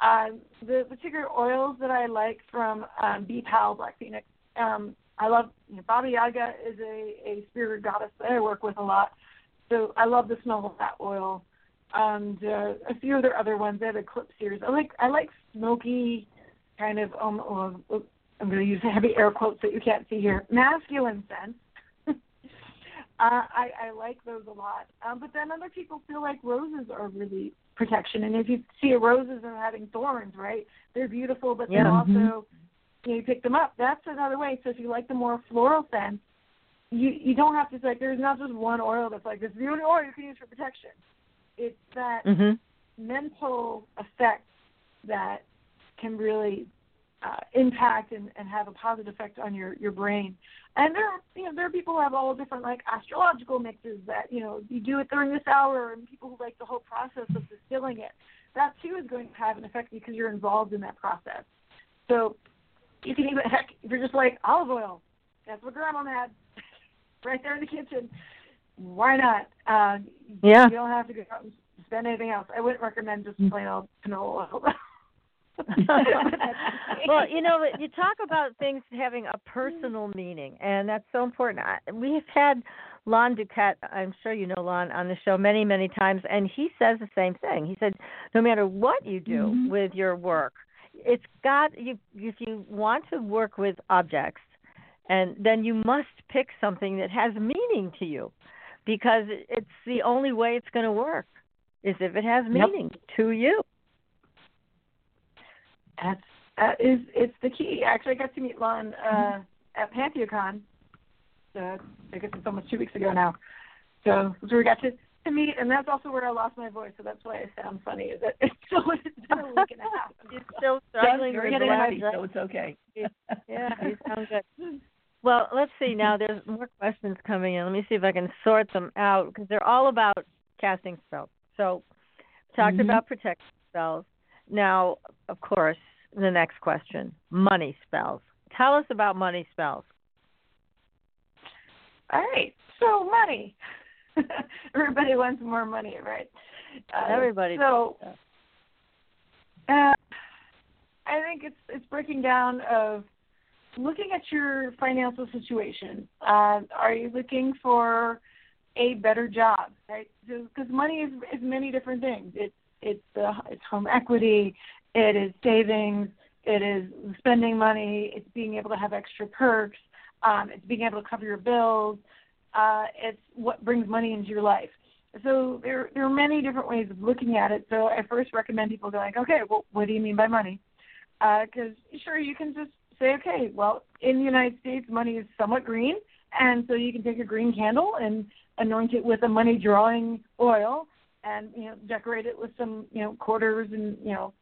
Uh, the particular oils that I like from um, Bee Pal Black Phoenix, um, I love. You know, Baba Yaga is a a spirit goddess that I work with a lot, so I love the smell of that oil. And uh, a few of their other ones, they have Eclipse series. I like I like smoky, kind of um. I'm going to use heavy air quotes that you can't see here. Masculine scents uh, I, I like those a lot. Um, but then other people feel like roses are really protection. And if you see roses are having thorns, right? They're beautiful, but yeah. then also mm-hmm. you, know, you pick them up. That's another way. So if you like the more floral scent, you you don't have to like. There's not just one oil that's like this is the only oil you can use for protection. It's that mm-hmm. mental effect that can really uh, impact and, and have a positive effect on your your brain. And there are you know there are people who have all different like astrological mixes that you know you do it during this hour, and people who like the whole process of distilling it. That too is going to have an effect because you're involved in that process. So you can even heck if you're just like olive oil, that's what Grandma had right there in the kitchen. Why not? Uh, yeah. You don't have to go out and spend anything else. I wouldn't recommend just plain old canola oil. well, you know, you talk about things having a personal meaning, and that's so important. We've had Lon DuQuette, I'm sure you know Lon, on the show many, many times, and he says the same thing. He said, no matter what you do mm-hmm. with your work, it's got you. If you want to work with objects, and then you must pick something that has meaning to you, because it's the only way it's going to work is if it has meaning yep. to you. That's that is it's the key. Actually, I got to meet Lon uh, at PantheaCon. Uh, I guess it's almost two weeks ago now. So, so we got to to meet, and that's also where I lost my voice. So that's why I sound funny. Is that it's still it's been a week and a half. You're still struggling with the happy, so it's okay. yeah, you sound good. Well, let's see. Now there's more questions coming in. Let me see if I can sort them out because they're all about casting spells. So, talked mm-hmm. about protection spells. Now, of course, the next question money spells. Tell us about money spells. All right. So, money. Everybody wants more money, right? Uh, Everybody. So, uh, I think it's it's breaking down of looking at your financial situation. Uh, are you looking for a better job, right? Because money is is many different things. It's it's uh, it's home equity, it is savings, it is spending money, it's being able to have extra perks, um, it's being able to cover your bills, uh, it's what brings money into your life. So there there are many different ways of looking at it. So I first recommend people going, okay, well, what do you mean by money? Because uh, sure, you can just say, okay, well, in the United States, money is somewhat green, and so you can take a green candle and anoint it with a money drawing oil and you know decorate it with some you know quarters and you know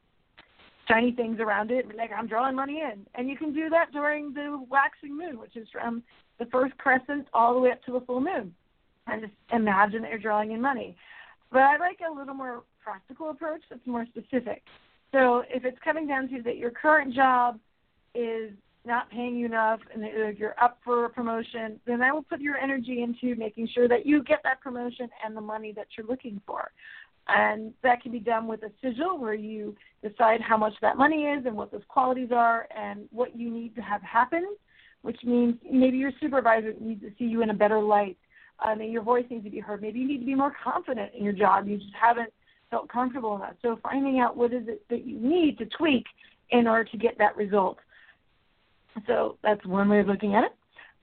shiny things around it like i'm drawing money in. And you can do that during the waxing moon which is from the first crescent all the way up to the full moon. And just imagine that you're drawing in money. But i like a little more practical approach that's more specific. So if it's coming down to that your current job is not paying you enough and you're up for a promotion, then I will put your energy into making sure that you get that promotion and the money that you're looking for. And that can be done with a sigil where you decide how much that money is and what those qualities are and what you need to have happen, which means maybe your supervisor needs to see you in a better light. Uh, maybe your voice needs to be heard. Maybe you need to be more confident in your job. You just haven't felt comfortable enough. So finding out what is it that you need to tweak in order to get that result. So that's one way of looking at it.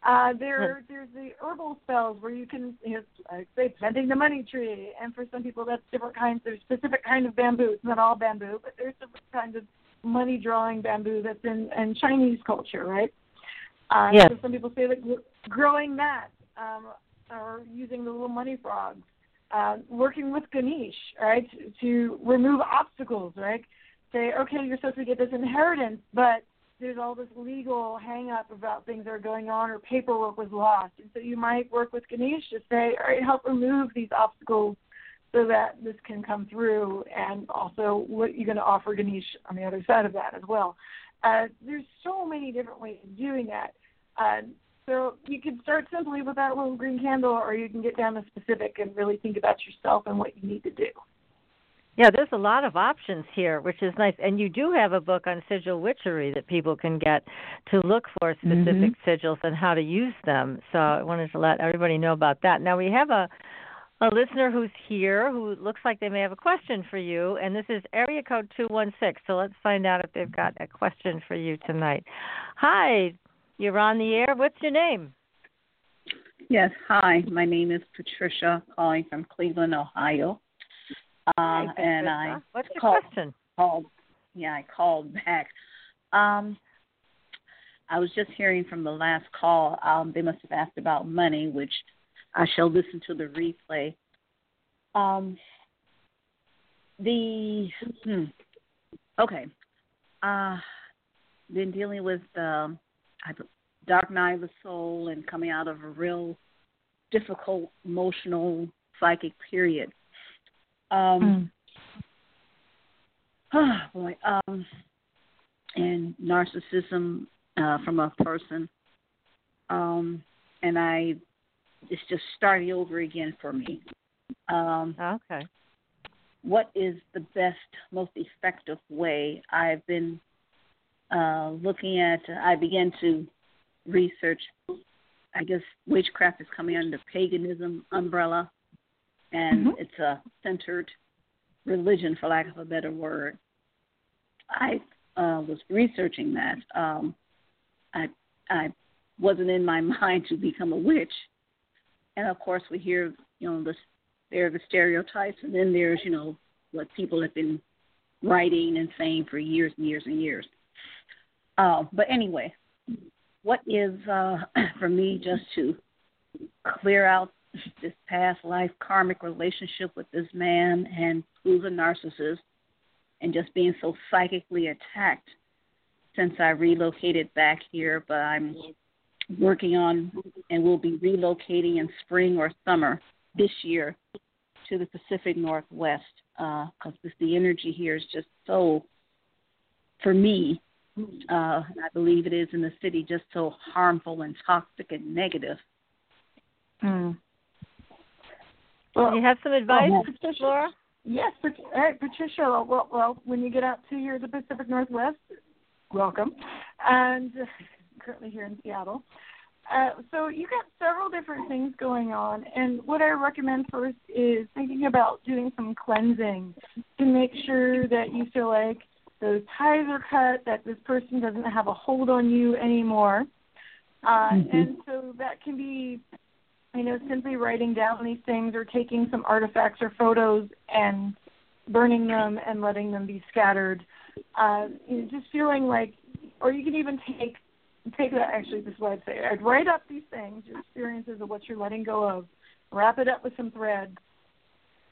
Uh, there, there's the herbal spells where you can, you know, like say planting the money tree, and for some people that's different kinds. There's specific kind of bamboo. It's not all bamboo, but there's different kinds of money drawing bamboo that's in, in Chinese culture, right? Uh, yes. So some people say that growing that um, or using the little money frogs uh, working with Ganesh, right, to remove obstacles, right? Say, okay, you're supposed to get this inheritance, but there's all this legal hang up about things that are going on or paperwork was lost. And so you might work with Ganesh to say, all right, help remove these obstacles so that this can come through and also what you're going to offer Ganesh on the other side of that as well. Uh, there's so many different ways of doing that. Uh, so you can start simply with that little green candle or you can get down to specific and really think about yourself and what you need to do. Yeah, there's a lot of options here, which is nice. And you do have a book on sigil witchery that people can get to look for specific mm-hmm. sigils and how to use them. So I wanted to let everybody know about that. Now we have a a listener who's here who looks like they may have a question for you, and this is area code 216. So let's find out if they've got a question for you tonight. Hi, you're on the air. What's your name? Yes, hi. My name is Patricia, calling from Cleveland, Ohio. Uh, and I what's your called, question? Called, yeah, I called back. Um, I was just hearing from the last call. Um, they must have asked about money, which I shall listen to the replay. Um, the hmm, okay. Uh, been dealing with um, dark night of the soul and coming out of a real difficult emotional psychic period. Um, mm. oh boy, um, and narcissism uh, from a person, um, and I, it's just starting over again for me. Um, okay. What is the best, most effective way? I've been uh, looking at. I began to research. I guess witchcraft is coming under paganism umbrella and mm-hmm. it's a centered religion, for lack of a better word. I uh, was researching that. Um, I I wasn't in my mind to become a witch, and of course we hear you know the there are the stereotypes, and then there's you know what people have been writing and saying for years and years and years. Uh, but anyway, what is uh, for me just to clear out this past life karmic relationship with this man and who's a narcissist and just being so psychically attacked since I relocated back here, but I'm working on and will be relocating in spring or summer this year to the Pacific Northwest because uh, the energy here is just so, for me, uh, I believe it is in the city, just so harmful and toxic and negative. Mm. Well, you have some advice, uh, Patricia? Laura? Yes, all right, Patricia. Well, well, when you get out to here, the Pacific Northwest, welcome, and uh, currently here in Seattle. Uh, so you got several different things going on, and what I recommend first is thinking about doing some cleansing to make sure that you feel like those ties are cut, that this person doesn't have a hold on you anymore. Uh, mm-hmm. And so that can be you know, simply writing down these things or taking some artifacts or photos and burning them and letting them be scattered. Uh, you know, just feeling like, or you can even take take that. Actually, this is what I'd write up these things, your experiences of what you're letting go of, wrap it up with some thread.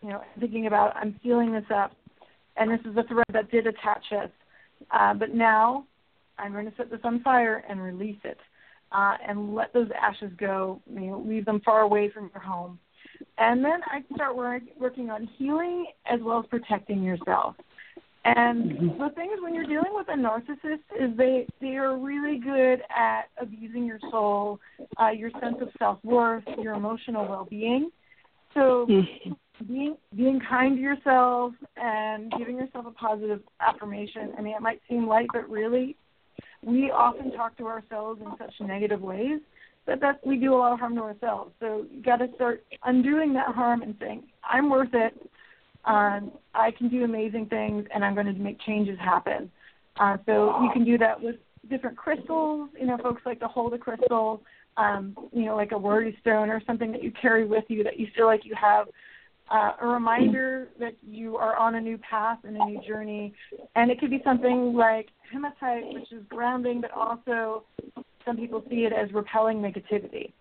You know, thinking about I'm sealing this up, and this is a thread that did attach us, uh, but now I'm going to set this on fire and release it uh, and let those ashes go. You know, leave them far away from your home. And then I start work, working on healing as well as protecting yourself. And mm-hmm. the thing is, when you're dealing with a narcissist, is they they are really good at abusing your soul, uh, your sense of self worth, your emotional well being. So mm-hmm. being being kind to yourself and giving yourself a positive affirmation. I mean, it might seem light, but really, we often talk to ourselves in such negative ways that that we do a lot of harm to ourselves. So you got to start undoing that harm and saying, "I'm worth it. Um, I can do amazing things, and I'm going to make changes happen." Uh, so you can do that with different crystals. You know, folks like to hold a crystal, um, you know, like a worry stone or something that you carry with you that you feel like you have uh, a reminder that you are on a new path and a new journey. And it could be something like hematite, which is grounding, but also some people see it as repelling negativity.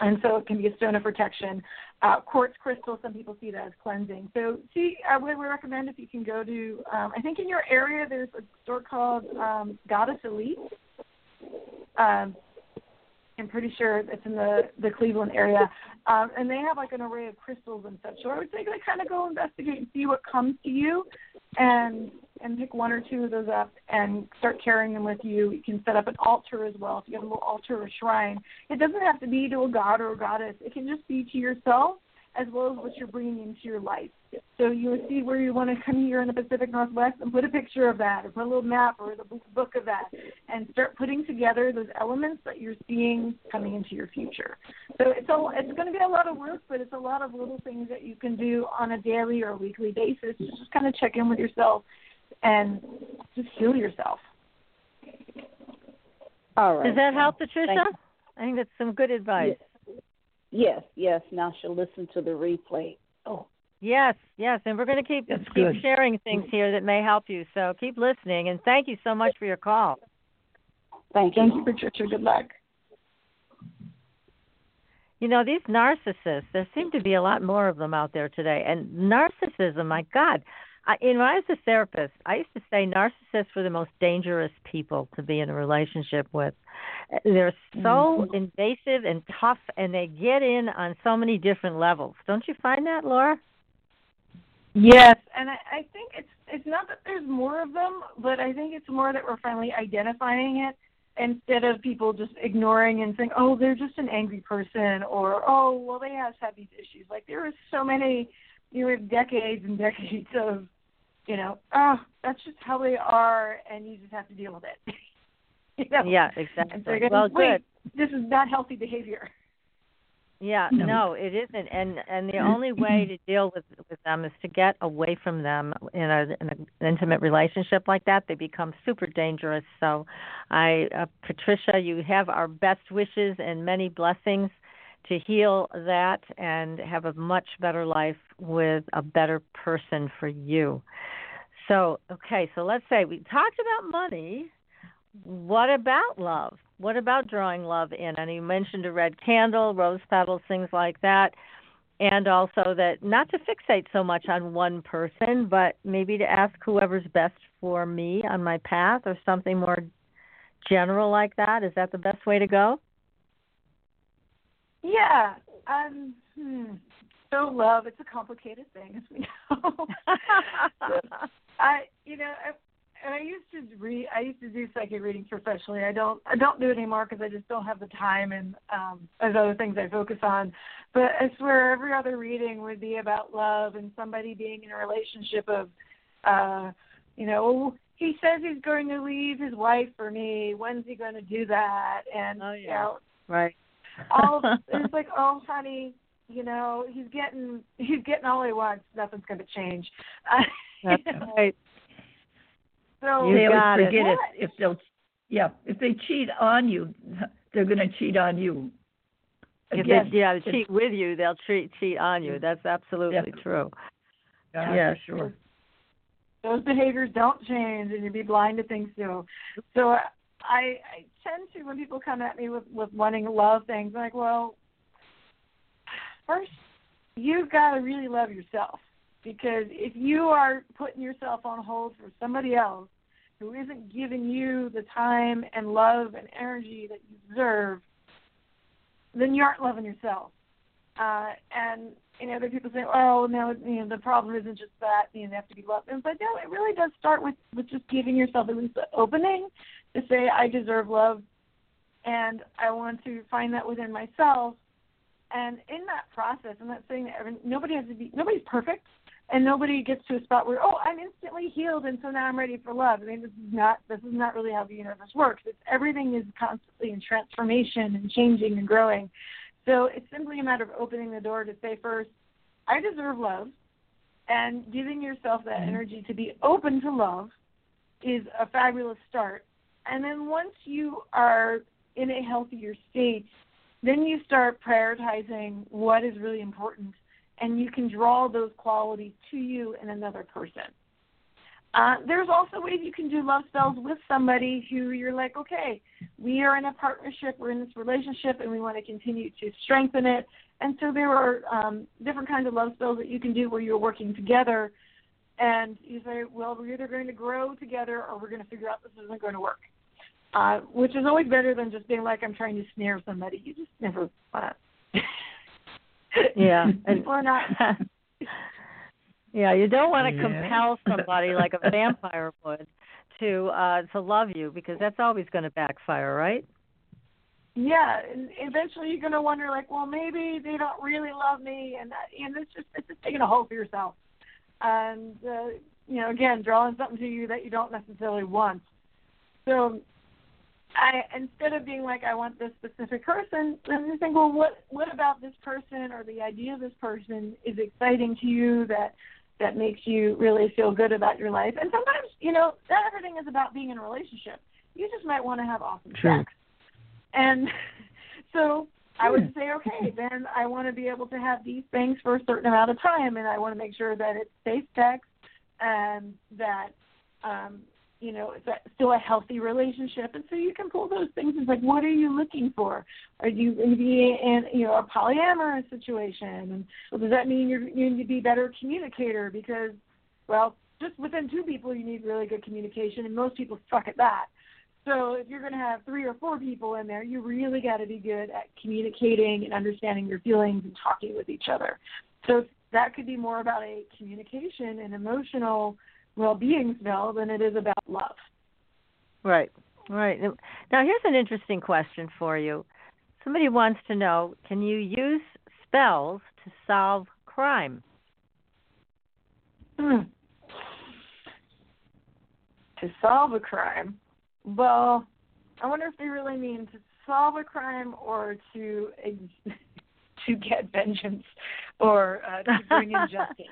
and so it can be a stone of protection. Uh, quartz crystal, some people see that as cleansing. So, see, I would recommend if you can go to, um, I think in your area there's a store called um, Goddess Elite. Um, I'm pretty sure it's in the the Cleveland area, um, and they have like an array of crystals and such. So I would say like kind of go investigate and see what comes to you, and and pick one or two of those up and start carrying them with you. You can set up an altar as well. If you have a little altar or shrine, it doesn't have to be to a god or a goddess. It can just be to yourself as well as what you're bringing into your life. So you would see where you want to come here in the Pacific Northwest and put a picture of that or put a little map or the book of that and start putting together those elements that you're seeing coming into your future. So it's a, it's going to be a lot of work, but it's a lot of little things that you can do on a daily or weekly basis. Just kind of check in with yourself and just heal yourself. All right. Does that help, Patricia? I think that's some good advice. Yes, yes. Yes. Now she'll listen to the replay. Oh. Yes, yes, and we're going to keep That's keep good. sharing things here that may help you. So keep listening, and thank you so much for your call. Thank you. Thank you, Patricia. Good luck. You know, these narcissists, there seem to be a lot more of them out there today. And narcissism, my God. I, you know, I was a therapist. I used to say narcissists were the most dangerous people to be in a relationship with. They're so Mm-hmm. invasive and tough, and they get in on so many different levels. Don't you find that, Laura? Yes, and I, I think it's it's not that there's more of them, but I think it's more that we're finally identifying it instead of people just ignoring and saying, "Oh, they're just an angry person," or "Oh, well, they have had these issues." Like there is so many, you know, decades and decades of, you know, oh, that's just how they are, and you just have to deal with it. you know? Yeah, And so exactly. going, Well, Wait, good. this is not healthy behavior. Yeah, No. no, it isn't, and and the only way to deal with with them is to get away from them in a in an intimate relationship like that. They become super dangerous. So, I, uh, Patricia, you have our best wishes and many blessings to heal that and have a much better life with a better person for you. So, okay, so let's say we talked about money. What about love? What about drawing love in? And you mentioned a red candle, rose petals, things like that. And also that not to fixate so much on one person, but maybe to ask whoever's best for me on my path or something more general like that. Is that the best way to go? Yeah. Um. Hmm. So love, it's a complicated thing, as we know. I, you know, I, and I used to read. I used to do psychic readings professionally. I don't. I don't do it anymore because I just don't have the time and um, there's other things I focus on. But I swear, every other reading would be about love and somebody being in a relationship of, uh, you know, "Oh, he says he's going to leave his wife for me. When's he going to do that? And Oh, you yeah. know, right. All it's like, oh, honey, you know, he's getting he's getting all he wants. Nothing's going to change. That's right. so You they always got it. forget if, if they'll, yeah, if they cheat on you, they're going to cheat on you. If Again, they yeah, it's- cheat with you, they'll cheat cheat on you. That's absolutely Definitely. true. Yeah, Yeah. sure. those behaviors don't change, and you'd be blind to things too. So I I tend to when people come at me with with wanting love things, I'm like, well, first you've got to really love yourself because if you are putting yourself on hold for somebody else who isn't giving you the time and love and energy that you deserve, then you aren't loving yourself. Uh, and know, other people say, "Oh, no, you know, the problem isn't just that. You know, they have to be loved." And but no, it really does start with with just giving yourself at least the opening to say, "I deserve love," and I want to find that within myself. And in that process, I'm not saying that every, nobody has to be nobody's perfect, and nobody gets to a spot where, "Oh, I'm instantly healed, and so now I'm ready for love." I mean, this is not this is not really how the universe works. It's everything is constantly in transformation and changing and growing. So it's simply a matter of opening the door to say first, I deserve love, and giving yourself that mm-hmm. energy to be open to love is a fabulous start. And then once you are in a healthier state, then you start prioritizing what is really important, and you can draw those qualities to you in another person. Uh, there's also ways you can do love spells with somebody who you're like, okay, we are in a partnership, we're in this relationship, and we want to continue to strengthen it. And so there are um, different kinds of love spells that you can do where you're working together, and you say, well, we're either going to grow together or we're going to figure out this isn't going to work. Uh, which is always better than just being like I'm trying to snare somebody. You just never want yeah, and people are not. yeah, you don't want to Yeah. compel somebody like a vampire would to uh to love you because that's always going to backfire, right? Yeah, and eventually you're gonna wonder, like, well, maybe they don't really love me, and that, and it's just it's just taking a hold for yourself, and uh, you know, again, drawing something to you that you don't necessarily want. So, I instead of being like, I want this specific person, then you think, well, what what about this person or the idea of this person is exciting to you that that makes you really feel good about your life? And sometimes, you know, not everything is about being in a relationship. You just might want to have awesome sex. And so I would say, okay, then I want to be able to have these things for a certain amount of time, and I want to make sure that it's safe sex and that, um, you know, is that still a healthy relationship. And so you can pull those things. It's like, what are you looking for? Are you going to be in, you know, a polyamorous situation? And well, does that mean you're, you need to be better communicator? Because, well, just within two people, you need really good communication, and most people suck at that. So if you're going to have three or four people in there, you really got to be good at communicating and understanding your feelings and talking with each other. So that could be more about a communication and emotional well-being spell than it is about love. Right. Right. Now here's an interesting question for you. Somebody wants to know, can you use spells to solve crime? Hmm. To solve a crime, well, I wonder if they really mean to solve a crime or to ex- to get vengeance or uh, to bring in justice.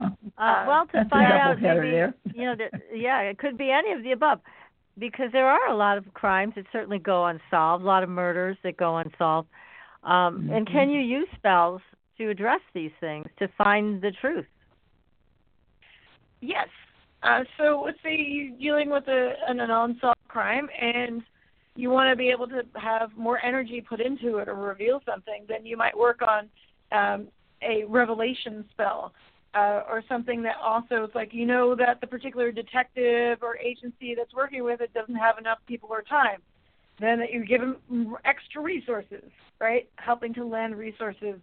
Uh, well, to find out, maybe you know, there, yeah, it could be any of the above, because there are a lot of crimes that certainly go unsolved, a lot of murders that go unsolved. Um, And can you use spells to address these things to find the truth? Yes. Uh, so let's say you're dealing with a, an unsolved crime and you want to be able to have more energy put into it or reveal something, then you might work on um, a revelation spell uh, or something that also is like you know that the particular detective or agency that's working with it doesn't have enough people or time. Then that you give them extra resources, right? Helping to lend resources.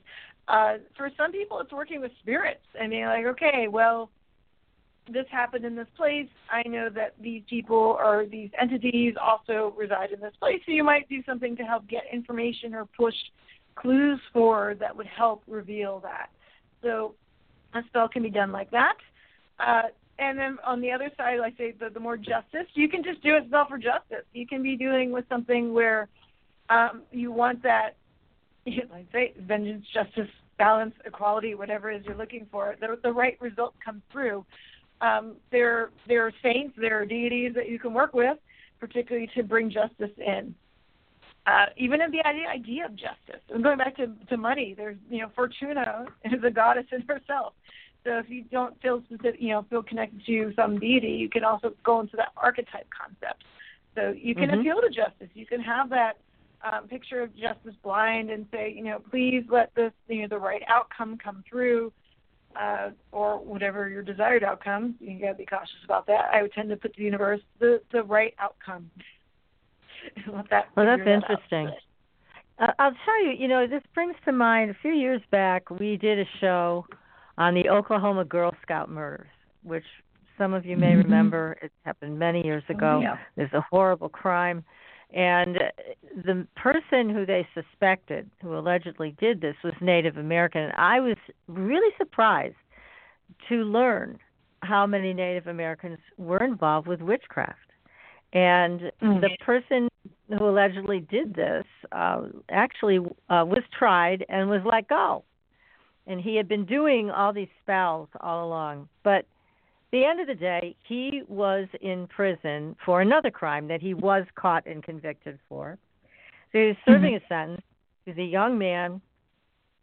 Uh, for some people, it's working with spirits and being like, okay, well, this happened in this place. I know that these people or these entities also reside in this place. So you might do something to help get information or push clues forward that would help reveal that. So a spell can be done like that. Uh, and then on the other side, like say the, the more justice, you can just do a spell for justice. You can be doing with something where um, you want that, like say vengeance, justice, balance, equality, whatever it is you're looking for, the, the right result comes through um, there there are saints, there are deities that you can work with, particularly to bring justice in. Uh, even in the idea idea of justice. And going back to to money, there's you know Fortuna is a goddess in herself. So if you don't feel specific, you know, feel connected to some deity, you can also go into that archetype concept. So you can Mhm. appeal to justice. You can have that um, picture of justice blind and say, you know, please let this, you know, the right outcome come through uh, or whatever your desired outcome. You got to be cautious about that. I would tend to put the universe the the right outcome. Let that Well, that's that interesting. Uh, I'll tell you, you know, this brings to mind a few years back we did a show on the Oklahoma Girl Scout murders, which some of you may Mhm. remember. It happened many years ago. yeah. There's a horrible crime. And the person who they suspected, who allegedly did this, was Native American. And I was really surprised to learn how many Native Americans were involved with witchcraft. And Mm. the person who allegedly did this uh, actually uh, was tried and was let go. And he had been doing all these spells all along. But the end of the day, he was in prison for another crime that he was caught and convicted for. So he was serving a sentence. He was a young man,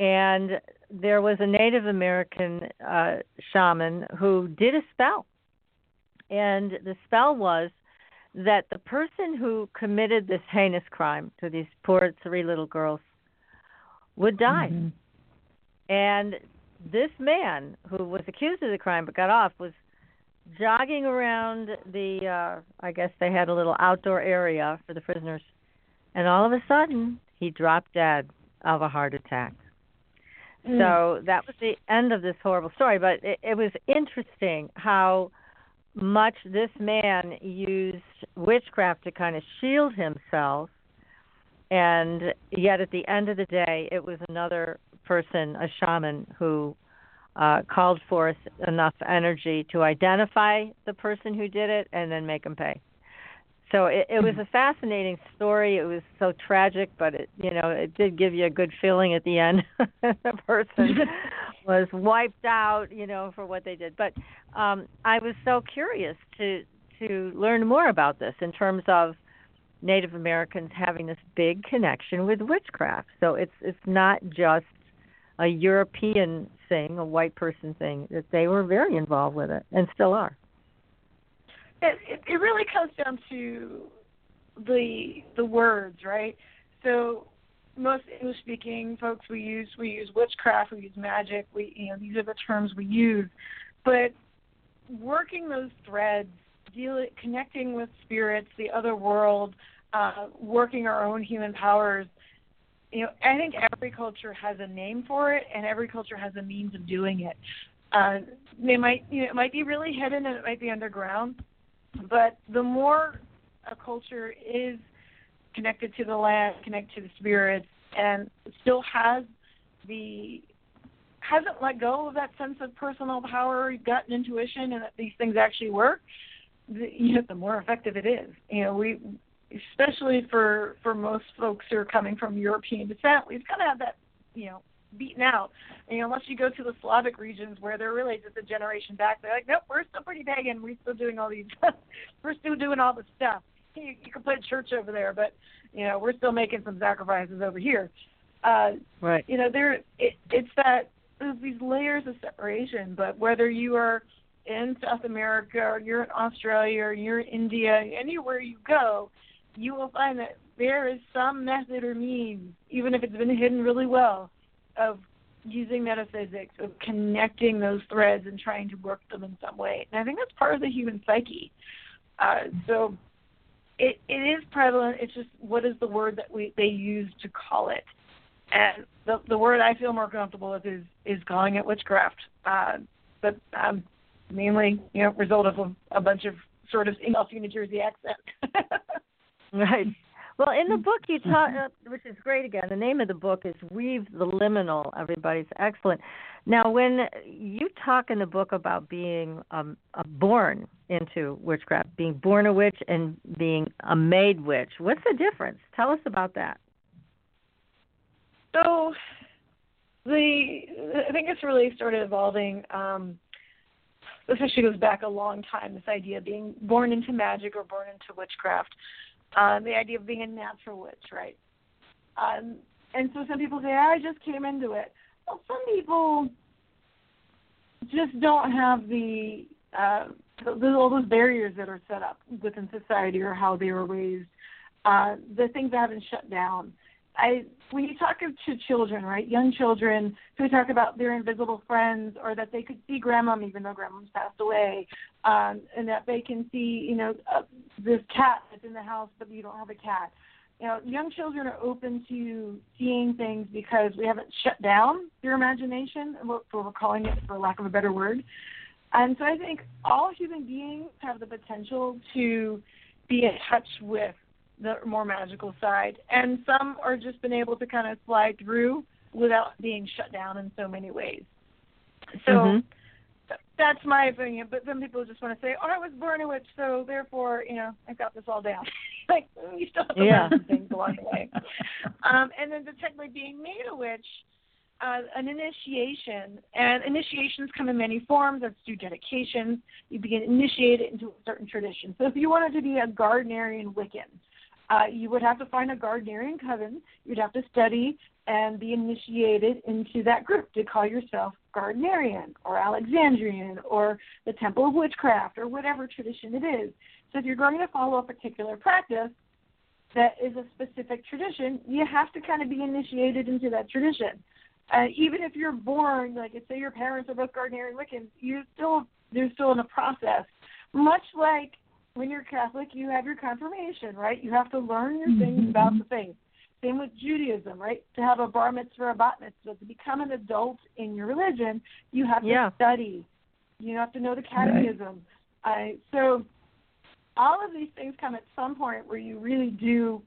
and there was a Native American uh, shaman who did a spell, And the spell was that the person who committed this heinous crime to these poor three little girls would die. Mm-hmm. And this man who was accused of the crime but got off was jogging around the uh I guess they had a little outdoor area for the prisoners and all of a sudden he dropped dead of a heart attack. Mm. So that was the end of this horrible story, but it, it was interesting how much this man used witchcraft to kind of shield himself and yet at the end of the day it was another person, a shaman who uh, called forth enough energy to identify the person who did it and then make them pay. So it, it was a fascinating story. It was so tragic, but it you know it did give you a good feeling at the end. the person was wiped out, you know, for what they did. But um, I was so curious to to learn more about this in terms of Native Americans having this big connection with witchcraft. So it's it's not just a European thing, a white person thing, that they were very involved with it and still are. It, it, it really comes down to the the words, right? So most English speaking folks we use we use witchcraft, we use magic, we you know, these are the terms we use. But working those threads, dealing connecting with spirits, the other world, uh, working our own human powers, you know, I think every culture has a name for it, and every culture has a means of doing it. Uh, they might, you know, it might be really hidden and it might be underground, but the more a culture is connected to the land, connected to the spirits, and still has the hasn't let go of that sense of personal power, gut and intuition, and that these things actually work, the, you know, the more effective it is. You know, we especially for for most folks who are coming from European descent, we've kind of had that, you know, beaten out. And unless you go to the Slavic regions where they're really just a generation back, they're like, nope, we're still pretty pagan. We're still doing all these, we're still doing all this stuff. You, you can put church over there, but you know, we're still making some sacrifices over here. Uh, right. You know, there it, it's that there's these layers of separation. But whether you are in South America or you're in Australia or you're in India, anywhere you go, you will find that there is some method or means, even if it's been hidden really well, of using metaphysics, of connecting those threads and trying to work them in some way. And I think that's part of the human psyche. Uh, so it it is prevalent. It's just what is the word that we they use to call it. And the the word I feel more comfortable with is is calling it witchcraft. Uh, but um, mainly, you know, result of a, a bunch of sort of Philadelphia, New Jersey accent. Right. Well, in the book you talk, uh, which is great again. The name of the book is "Weave the Liminal." Everybody's excellent. Now, when you talk in the book about being um, born into witchcraft, being born a witch and being a made witch, what's the difference? Tell us about that. So, the I think it's really started evolving. Um, this actually goes back a long time. This idea of being born into magic or born into witchcraft uh, the idea of being a natural witch, right? Um, and so some people say, I just came into it. Well, some people just don't have the, uh, the all those barriers that are set up within society or how they were raised, uh, the things that haven't shut down. I when you talk to children, right, young children who talk about their invisible friends or that they could see grandma even though grandma's passed away, um, and that they can see, you know, uh, this cat that's in the house but you don't have a cat. You know, young children are open to seeing things because we haven't shut down their imagination, what we're calling it for lack of a better word. And so I think all human beings have the potential to be in touch with the more magical side, and some are just been able to kind of slide through without being shut down in so many ways. So Mhm. th- that's my opinion. But some people just want to say, "Oh, I was born a witch, so therefore, you know, I've got this all down." like you still have to Yeah. learn things along the way. Um, and then the technically being made a witch. Uh, an initiation, and initiations come in many forms. That's through dedications. You begin initiated into a certain tradition. So if you wanted to be a Gardnerian Wiccan, uh, you would have to find a Gardnerian coven. You'd have to study and be initiated into that group to call yourself Gardnerian or Alexandrian or the Temple of Witchcraft or whatever tradition it is. So if you're going to follow a particular practice that is a specific tradition, you have to kind of be initiated into that tradition. Uh, even if you're born, like say your parents are both Gardnerian Wiccans, you still there's still in a process. Much like when you're Catholic, you have your confirmation, right? You have to learn your things mm-hmm. about the faith. Same with Judaism, right? To have a bar mitzvah or a bat mitzvah, to become an adult in your religion, you have to yeah. study. You have to know the catechism. Right. Uh, so all of these things come at some point where you really do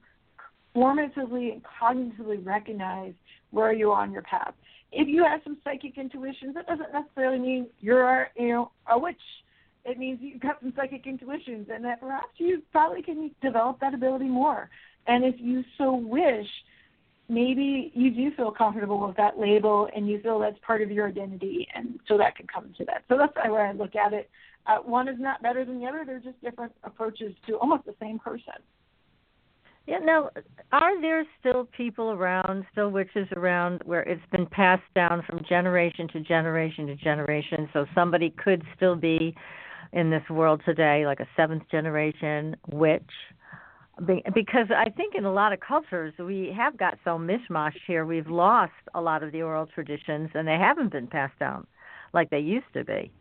formatively and cognitively recognize where you are on your path. If you have some psychic intuitions, that doesn't necessarily mean you're you know a witch. It means you've got some psychic intuitions, and that perhaps you probably can develop that ability more. And if you so wish, maybe you do feel comfortable with that label and you feel that's part of your identity, and so that can come to that. So that's way I look at it. Uh, one is not better than the other; they're just different approaches to almost the same person. Yeah. Now, are there still people around, still witches around, where it's been passed down from generation to generation to generation? So somebody could still be in this world today, like a seventh generation witch because I think in a lot of cultures we have got so mishmash here. We've lost a lot of the oral traditions, and they haven't been passed down like they used to be.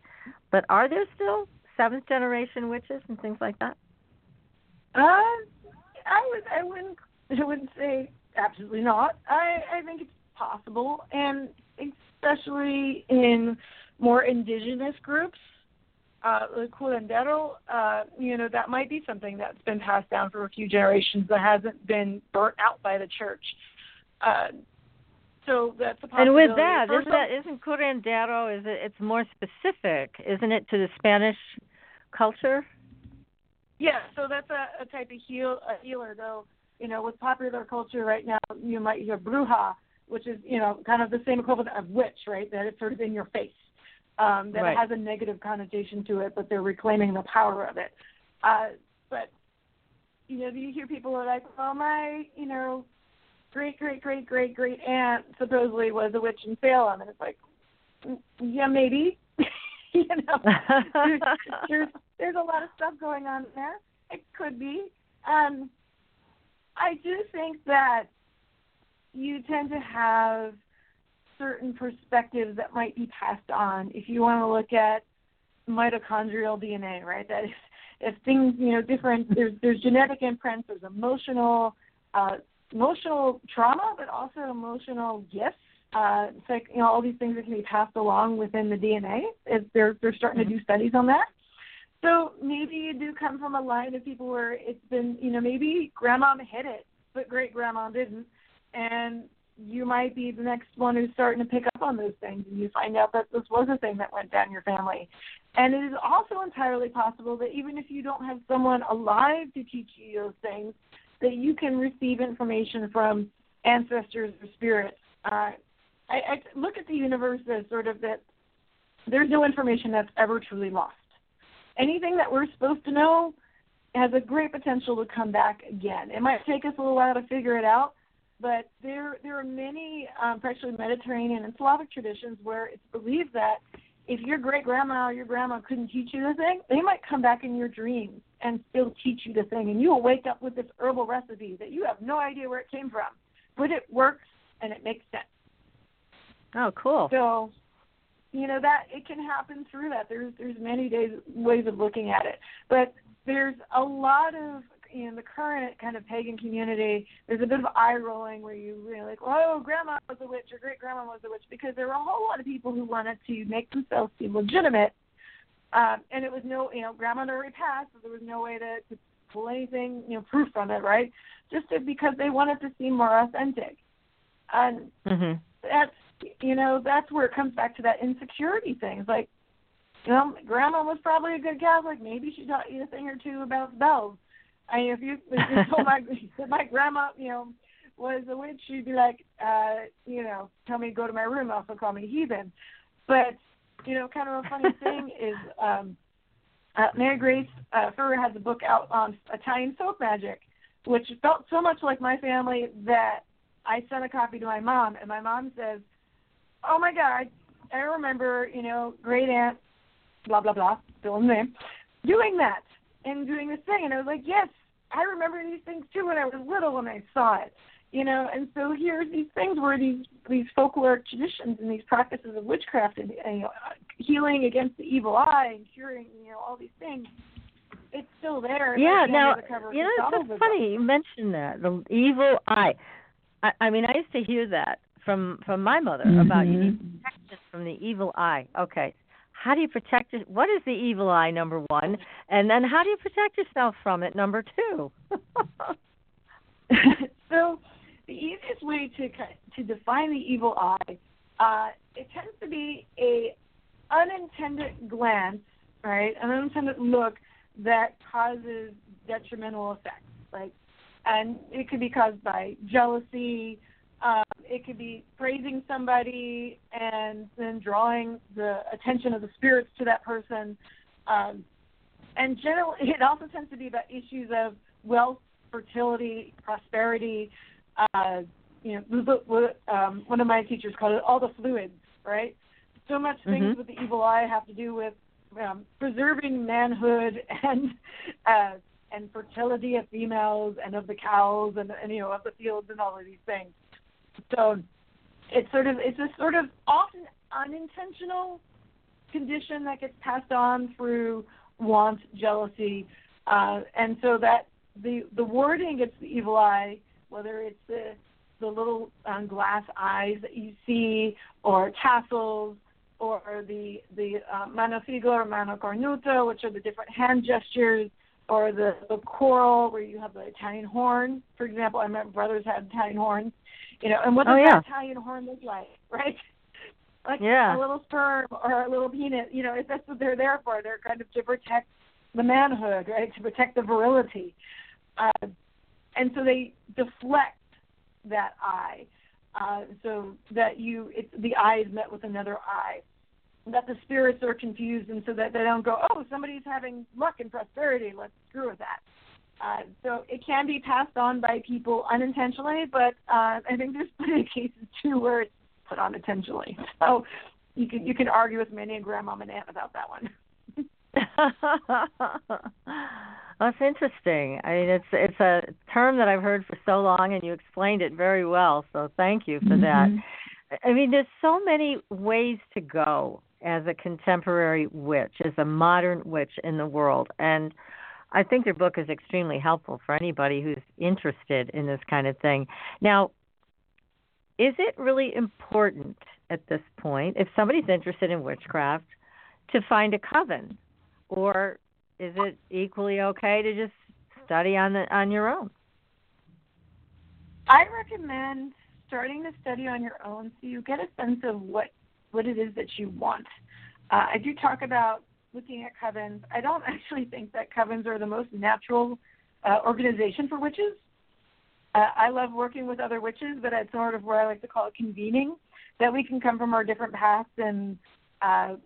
But are there still seventh generation witches and things like that? Uh, I would, I wouldn't, I wouldn't say absolutely not. I, I think it's possible, and especially in more indigenous groups uh, the curandero, uh, you know, that might be something that's been passed down for a few generations that hasn't been burnt out by the church. Uh, so that's a possibility. And with that, isn't that isn't curandero? Is it? It's more specific, isn't it, to the Spanish culture? Yeah, so that's a, a type of heal a healer, though. You know, with popular culture right now, you might hear bruja, which is you know kind of the same equivalent of witch, right? That it's sort of in your face um, that right. has a negative connotation to it, but they're reclaiming the power of it. Uh, but you know, do you hear people are like, "Well, my you know, great great great great great aunt supposedly was a witch in Salem," and it's like, mm, yeah, maybe. you know, there's, there's there's a lot of stuff going on there. It could be. Um, I do think that you tend to have certain perspectives that might be passed on. If you want to look at mitochondrial DNA, right? That is, if things, you know, different. There's there's genetic imprints. There's emotional, uh, emotional trauma, but also emotional gifts. Uh, it's like you know all these things that can be passed along within the DNA. Is they're they're starting to do studies on that. So maybe you do come from a line of people where it's been, you know, maybe grandma hit it, but great grandma didn't, and you might be the next one who's starting to pick up on those things and you find out that this was a thing that went down your family. And it is also entirely possible that even if you don't have someone alive to teach you those things, that you can receive information from ancestors or spirits. Uh, I, I look at the universe as sort of that there's no information that's ever truly lost. Anything that we're supposed to know has a great potential to come back again. It might take us a little while to figure it out, but there there are many, um, particularly Mediterranean and Slavic traditions, where it's believed that if your great grandma or your grandma couldn't teach you the thing, they might come back in your dreams and still teach you the thing, and you will wake up with this herbal recipe that you have no idea where it came from, but it works and it makes sense. Oh, cool. So, you know that it can happen through that. There's there's many days ways of looking at it, but there's a lot of in the current kind of pagan community, there's a bit of eye rolling where you really like, oh, grandma was a witch or great grandma was a witch, because there were a whole lot of people who wanted to make themselves seem legitimate, um, and it was no, you know, grandma already passed, so there was no way to, to pull anything, you know, proof from it, right? Just to, because they wanted to seem more authentic, and mm-hmm. that's, you know, that's where it comes back to that insecurity thing. It's like, you know, grandma was probably a good Catholic. Maybe she taught you a thing or two about bells I mean, if you, if you told my my grandma, you know, was a witch, she'd be like, uh, you know, tell me to go to my room, also call me heathen. But you know, kind of a funny thing is, um, uh, Mary Grace uh, Fahrun has a book out on Italian folk magic, which felt so much like my family that I sent a copy to my mom, and my mom says, "Oh my God, I remember, you know, great aunt, blah blah blah, still in the name, doing that and doing this thing, and I was like, yes, I remember these things too when I was little when I saw it, you know. And so here's these things where these these folkloric traditions and these practices of witchcraft and, and you know, healing against the evil eye and curing, you know, all these things. It's still there. Yeah. Now, you know, it's so funny you mentioned that the evil eye. I, I mean, I used to hear that from from my mother mm-hmm. about you need protection from the evil eye. Okay, how do you protect it? What is the evil eye? Number one, and then how do you protect yourself from it? Number two. so, the easiest way to to define the evil eye, uh, it tends to be a unintended glance, right? An unintended look that causes detrimental effects, like, and it could be caused by jealousy, um, it could be praising somebody and then drawing the attention of the spirits to that person. Um, and generally, it also tends to be about issues of wealth, fertility, prosperity. Uh, you know, um, one of my teachers called it all the fluids, right? So much things mm-hmm. with the evil eye have to do with um, preserving manhood and uh, and fertility of females and of the cows and, and you know of the fields and all of these things. So it's sort of it's a sort of often unintentional condition that gets passed on through want, jealousy, uh, and so that the the wording gets the evil eye, whether it's the the little um, glass eyes that you see, or tassels, or the the uh, mano figo or mano cornuta, which are the different hand gestures, or the the choral where you have the Italian horn. For example, I my brothers had Italian horns. You know, and what does oh, yeah. that Italian horn look like, right? like yeah. a little sperm or a little penis. You know, if that's what they're there for, they're kind of to protect the manhood, right? To protect the virility, uh, and so they deflect that eye, uh, so that you it, the eye is met with another eye. That the spirits are confused, and so that they don't go, oh, somebody's having luck and prosperity. Let's screw with that. Uh, so it can be passed on by people unintentionally, but uh, I think there's plenty of cases too where it's put on intentionally. So you can you can argue with many a grandmom and aunt about that one. That's interesting. I mean, it's it's a term that I've heard for so long, and you explained it very well. So thank you for mm-hmm. that. I mean, there's so many ways to go as a contemporary witch, as a modern witch in the world, and I think your book is extremely helpful for anybody who's interested in this kind of thing. Now, is it really important at this point, if somebody's interested in witchcraft, to find a coven, or is it equally okay to just study on the on your own? I recommend starting to study on your own so you get a sense of what what it is that you want. Uh, I do talk about looking at covens. I don't actually think that covens are the most natural uh, organization for witches. Uh, I love working with other witches, but it's sort of where I like to call it convening, that we can come from our different paths and uh,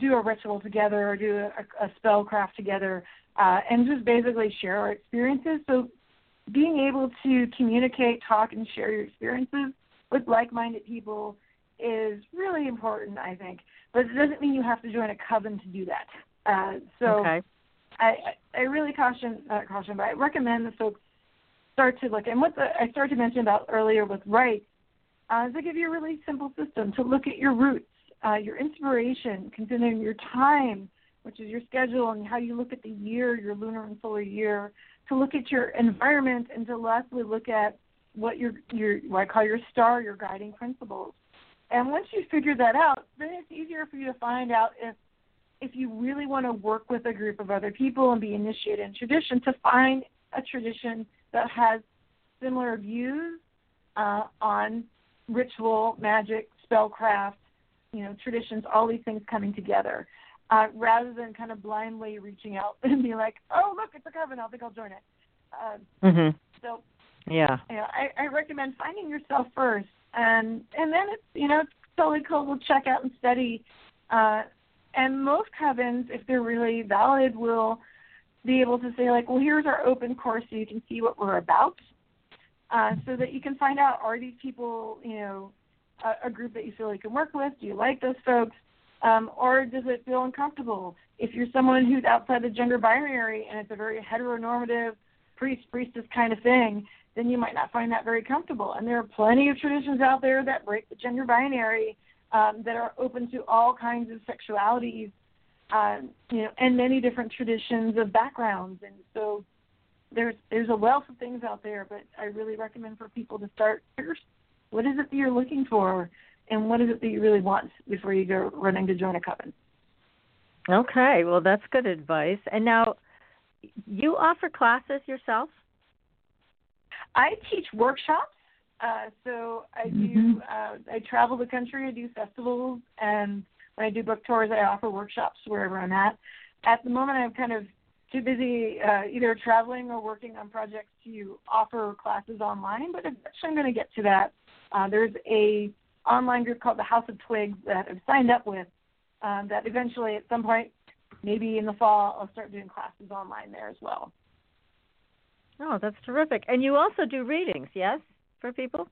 do a ritual together or do a, a spellcraft together uh, and just basically share our experiences. So being able to communicate, talk, and share your experiences with like-minded people is really important, I think but it doesn't mean you have to join a coven to do that. Uh, so okay. I, I really caution, not caution, but I recommend that folks start to look. And what the, I started to mention about earlier with rites uh, is to give you a really simple system to look at your roots, uh, your inspiration, considering your time, which is your schedule, and how you look at the year, your lunar and solar year, to look at your environment, and to lastly look at what your your what I call your star, your guiding principles. And once you figure that out, then it's easier for you to find out if if you really want to work with a group of other people and be initiated in tradition to find a tradition that has similar views uh, on ritual, magic, spellcraft, you know, traditions, all these things coming together, uh, rather than kind of blindly reaching out and be like, "Oh, look, it's a coven. I think I'll join it." Uh, mm-hmm. So, yeah, you know, I, I recommend finding yourself first and and then it's you know it's totally cool to check out and study. Uh, and most covens, if they're really valid, will be able to say like, well, here's our open course, so you can see what we're about, uh, so that you can find out are these people you know a, a group that you feel you can work with? Do you like those folks? Um, or does it feel uncomfortable? If you're someone who's outside the gender binary and it's a very heteronormative priest priestess kind of thing, then you might not find that very comfortable. And there are plenty of traditions out there that break the gender binary um, that are open to all kinds of sexualities, uh, you know, and many different traditions of backgrounds. And so there's there's a wealth of things out there, but I really recommend for people to start first. What is it that you're looking for, and what is it that you really want before you go running to join a coven? Okay, well that's good advice. And now, you offer classes yourself? I teach workshops. Uh, so I do. Mm-hmm. Uh, I travel the country. I do festivals, and when I do book tours, I offer workshops wherever I'm at. At the moment, I'm kind of too busy uh, either traveling or working on projects to offer classes online. But eventually, I'm going to get to that. Uh, there's a online group called the House of Twigs that I've signed up with. Um, that eventually, at some point, maybe in the fall, I'll start doing classes online there as well. Oh, that's terrific. And you also do readings, yes, for people?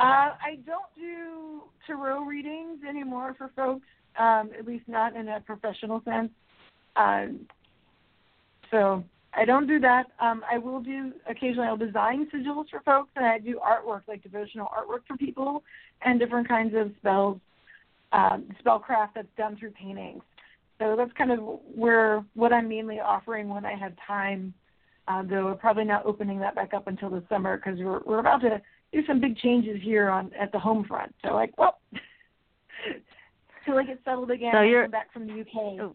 Uh, I don't do tarot readings anymore for folks, um, at least not in a professional sense. Um, so I don't do that. Um, I will do occasionally. I'll design sigils for folks, and I do artwork, like devotional artwork for people, and different kinds of spells, um, spellcraft that's done through paintings. So that's kind of where what I'm mainly offering when I have time uh, though we're probably not opening that back up until the summer because we're we're about to do some big changes here on at the home front. So like, well, till I get settled again, so you're, back from the UK.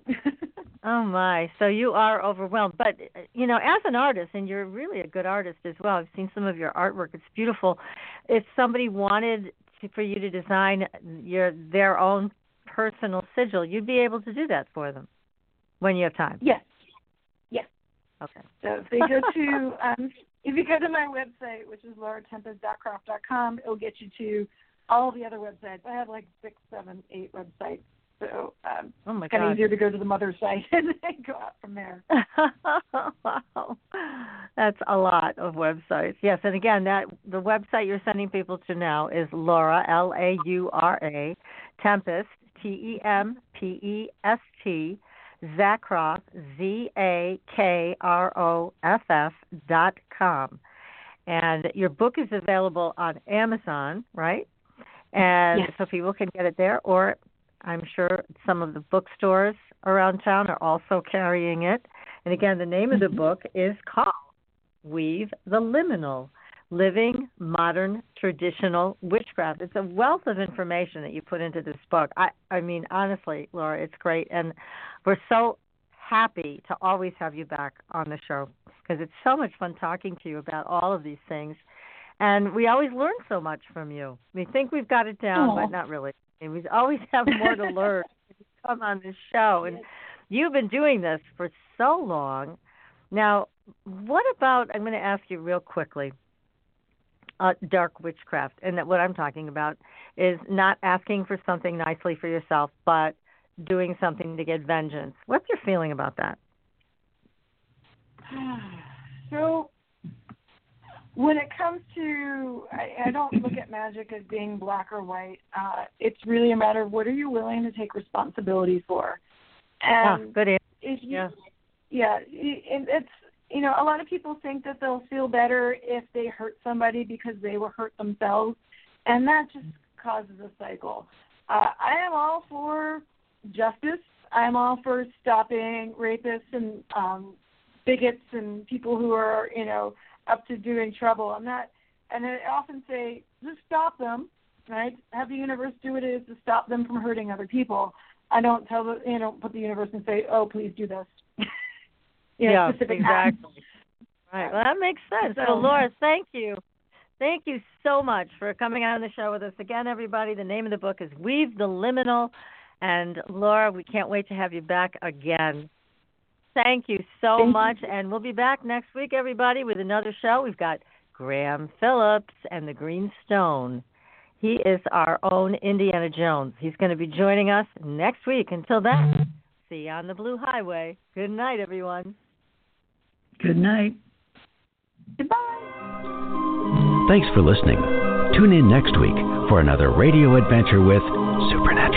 oh my! So you are overwhelmed, but you know, as an artist, and you're really a good artist as well. I've seen some of your artwork; it's beautiful. If somebody wanted to, for you to design your their own personal sigil, you'd be able to do that for them when you have time. Yes. Okay. So if they go to um, if you go to my website, which is lauratempestzakroff.com, it'll get you to all the other websites. I have like six, seven, eight websites. So um, oh my kind of easier to go to the mother site and then go out from there. wow, that's a lot of websites. Yes, and again, that the website you're sending people to now is Laura L A U R A Tempest T E M P E S T Zakroff, Z A K R O F F dot com. And your book is available on Amazon, right? And yes. so people can get it there, or I'm sure some of the bookstores around town are also carrying it. And again, the name of the Mm-hmm. book is called Weave the Liminal Living Modern Traditional Witchcraft. It's a wealth of information that you put into this book. I, I mean, honestly, Laura, it's great. And we're so happy to always have you back on the show because it's so much fun talking to you about all of these things. And we always learn so much from you. We think we've got it down, Aww. but not really. And we always have more to learn when you come on this show. And you've been doing this for so long. Now, what about, I'm going to ask you real quickly, uh, dark witchcraft. And that what I'm talking about is not asking for something nicely for yourself, but doing something to get vengeance. What's your feeling about that? so when it comes to I, I don't look at magic as being black or white. Uh, it's really a matter of what are you willing to take responsibility for. And ah, good answer. if you Yeah. yeah, and it's you know, a lot of people think that they'll feel better if they hurt somebody because they were hurt themselves, and that just causes a cycle. Uh, I am all for justice. I'm all for stopping rapists and um, bigots and people who are, you know, up to doing trouble. I'm not, and I often say, just stop them, right? Have the universe do what it is to stop them from hurting other people. I don't tell the, you know, put the universe and say, oh, please do this. you know, yeah, exactly. acts. Right. Well, that makes sense. So, So- Laura, thank you. Thank you so much for coming on the show with us again, everybody. The name of the book is Weave the Liminal. And Laura, we can't wait to have you back again. Thank you so Thank you. much. And we'll be back next week, everybody, with another show. We've got Graham Phillips and the Green Stone. He is our own Indiana Jones. He's going to be joining us next week. Until then, see you on the Blue Highway. Good night, everyone. Good night. Goodbye. Thanks for listening. Tune in next week for another radio adventure with Supernatural